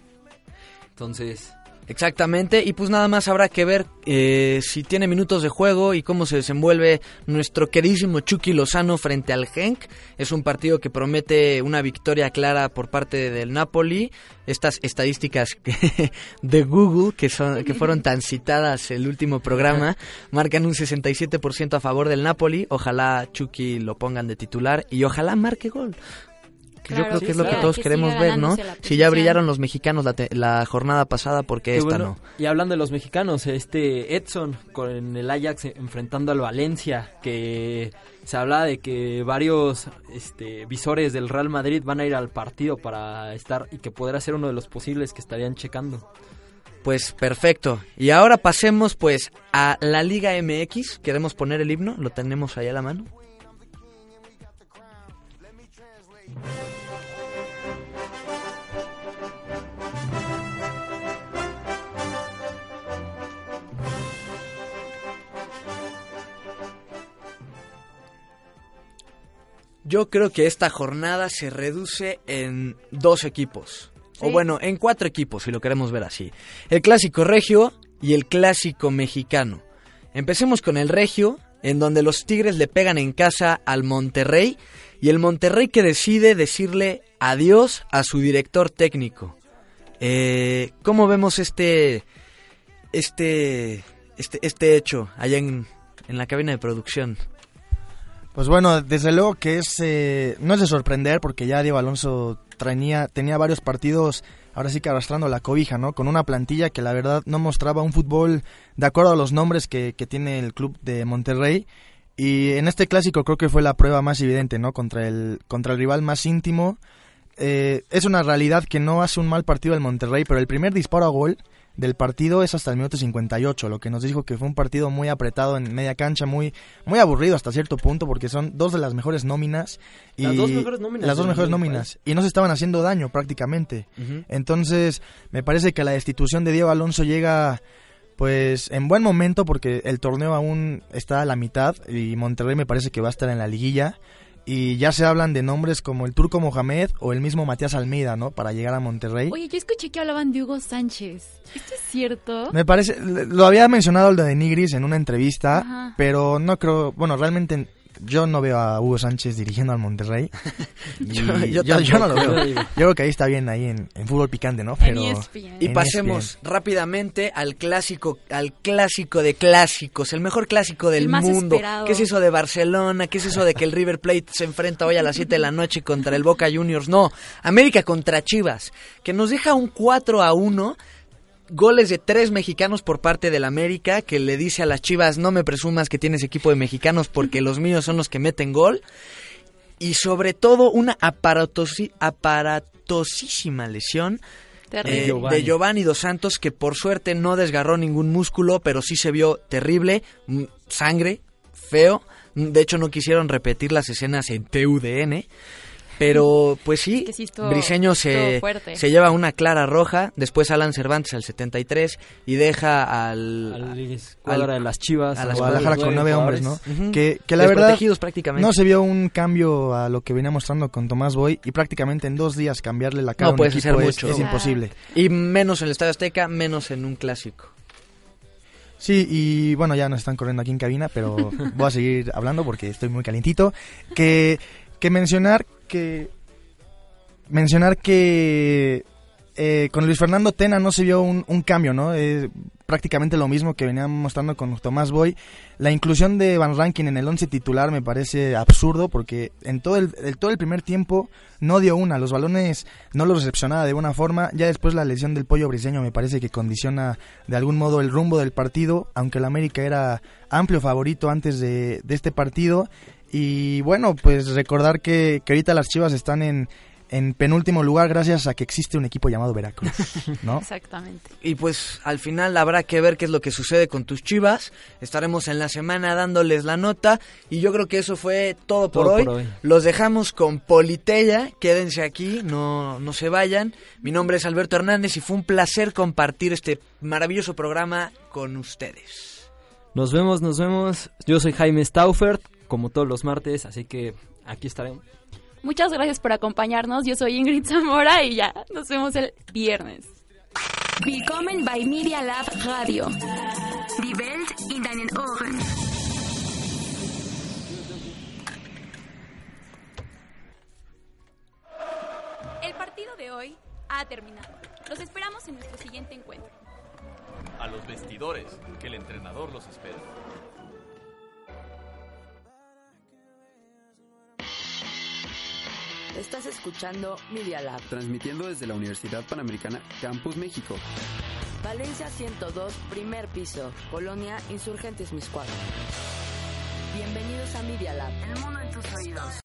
Entonces, Exactamente, y pues nada más habrá que ver eh, si tiene minutos de juego y cómo se desenvuelve nuestro queridísimo Chucky Lozano frente al Genk. Es un partido que promete una victoria clara por parte del Napoli. Estas estadísticas de Google, que, son, que fueron tan citadas el último programa, marcan un 67% a favor del Napoli. Ojalá Chucky lo pongan de titular y ojalá marque gol. Que Claro, yo creo que es lo que todos que queremos ver, ¿no? Si ya brillaron los mexicanos la, te- la jornada pasada, porque Qué esta bueno. no? Y hablando de los mexicanos, este Edson con el Ajax enfrentando al Valencia, que se habla de que varios este, visores del Real Madrid van a ir al partido para estar y que podrá ser uno de los posibles que estarían checando. Pues perfecto. Y ahora pasemos pues a la Liga MX. ¿Queremos poner el himno? ¿Lo tenemos ahí a la mano? Yo creo que esta jornada se reduce en dos equipos. O bueno, en cuatro equipos, si lo queremos ver así. El clásico regio y el clásico mexicano. Empecemos con el regio, en donde los Tigres le pegan en casa al Monterrey y el Monterrey que decide decirle adiós a su director técnico. Eh, ¿Cómo vemos este, este, este, este hecho allá en, en la cabina de producción? Pues bueno, desde luego que es eh, no es de sorprender porque ya Diego Alonso traía, tenía varios partidos ahora sí que arrastrando la cobija, ¿no? Con una plantilla que la verdad no mostraba un fútbol de acuerdo a los nombres que, que tiene el club de Monterrey. Y en este clásico creo que fue la prueba más evidente, ¿no? Contra el, contra el rival más íntimo. Eh, es una realidad que no hace un mal partido el Monterrey, pero el primer disparo a gol del partido es hasta el minuto 58, lo que nos dijo que fue un partido muy apretado en media cancha, muy muy aburrido hasta cierto punto porque son dos de las mejores nóminas y Las dos mejores nóminas las dos mejores nóminas y no se estaban haciendo daño prácticamente. Entonces, me parece que la destitución de Diego Alonso llega pues en buen momento porque el torneo aún está a la mitad y Monterrey me parece que va a estar en la liguilla y ya se hablan de nombres como el Turco Mohamed o el mismo Matías Almeida, ¿no? Para llegar a Monterrey. Oye, yo escuché que hablaban de Hugo Sánchez. ¿Esto es cierto? Me parece, lo había mencionado el de Nigris en una entrevista, Ajá. pero no creo, bueno, realmente yo no veo a Hugo Sánchez dirigiendo al Monterrey. Y Yo- yo no lo veo. Yo creo que ahí está bien, ahí en, en fútbol picante, ¿no? Pero Y en E pasemos rápidamente al clásico, al clásico de clásicos, el mejor clásico del mundo. esperado. ¿Qué es eso de Barcelona? ¿Qué es eso de que el River Plate se enfrenta hoy a las 7 de la noche contra el Boca Juniors? No, América contra Chivas, que nos deja un 4 a 1. Goles de tres mexicanos por parte del América, que le dice a las Chivas, no me presumas que tienes equipo de mexicanos porque los míos son los que meten gol. Y sobre todo una aparatosi- aparatosísima lesión Terrible. eh, Giovanni. de Giovanni Dos Santos, que por suerte no desgarró ningún músculo, pero sí se vio terrible, mm, sangre, feo. De hecho, no quisieron repetir las escenas en TUDN. Pero, pues sí, que sí estuvo- Briseño se, se lleva una clara roja, después Alan Cervantes al 73 y deja al... A la escuadra de las Chivas, a a la los Guadalajara nueve con nueve hombres, ¿no? Que, que la verdad prácticamente. no se vio un cambio a lo que venía mostrando con Tomás Boy y prácticamente en dos días cambiarle la cara No a un puedes equipo hacer es, mucho. es imposible. Y menos en el Estadio Azteca, menos en un clásico. Sí, y bueno, ya nos están corriendo aquí en cabina, pero voy a seguir hablando porque estoy muy calientito. Que, que mencionar que. Mencionar que. eh, con Luis Fernando Tena no se vio un, cambio, ¿no? Eh, prácticamente lo mismo que venían mostrando con Tomás Boy. La inclusión de Van Rankin en el 11 titular me parece absurdo porque en todo el, todo el primer tiempo no dio una. Los balones no los recepcionaba de buena forma. Ya después la lesión del pollo briseño me parece que condiciona de algún modo el rumbo del partido, aunque el América era amplio favorito antes de este partido. Y bueno, pues recordar que, que ahorita las Chivas están en, en penúltimo lugar gracias a que existe un equipo llamado Veracruz, ¿no? Exactamente. Y pues al final habrá que ver qué es lo que sucede con tus chivas. Estaremos en la semana dándoles la nota. Y yo creo que eso fue todo por, Todo hoy. por hoy. Los dejamos con Politeya. Quédense aquí, no, no se vayan. Mi nombre es Alberto Hernández y fue un placer compartir este maravilloso programa con ustedes. Nos vemos, nos vemos. Yo soy Jaime Staufert, como todos los martes, así que aquí estaremos. Muchas gracias por acompañarnos. Yo soy Ingrid Zamora y ya nos vemos el viernes. Willkommen bei Media Lab Radio. Die Welt in deinen Ohren. El partido de hoy ha terminado. Los esperamos en nuestro siguiente encuentro. A los vestidores, que el entrenador los espera. Estás escuchando Media Lab. Transmitiendo desde la Universidad Panamericana Campus México. Valencia 102, primer piso. Colonia Insurgentes Miscuadro. Bienvenidos a Media Lab. El mundo en tus oídos.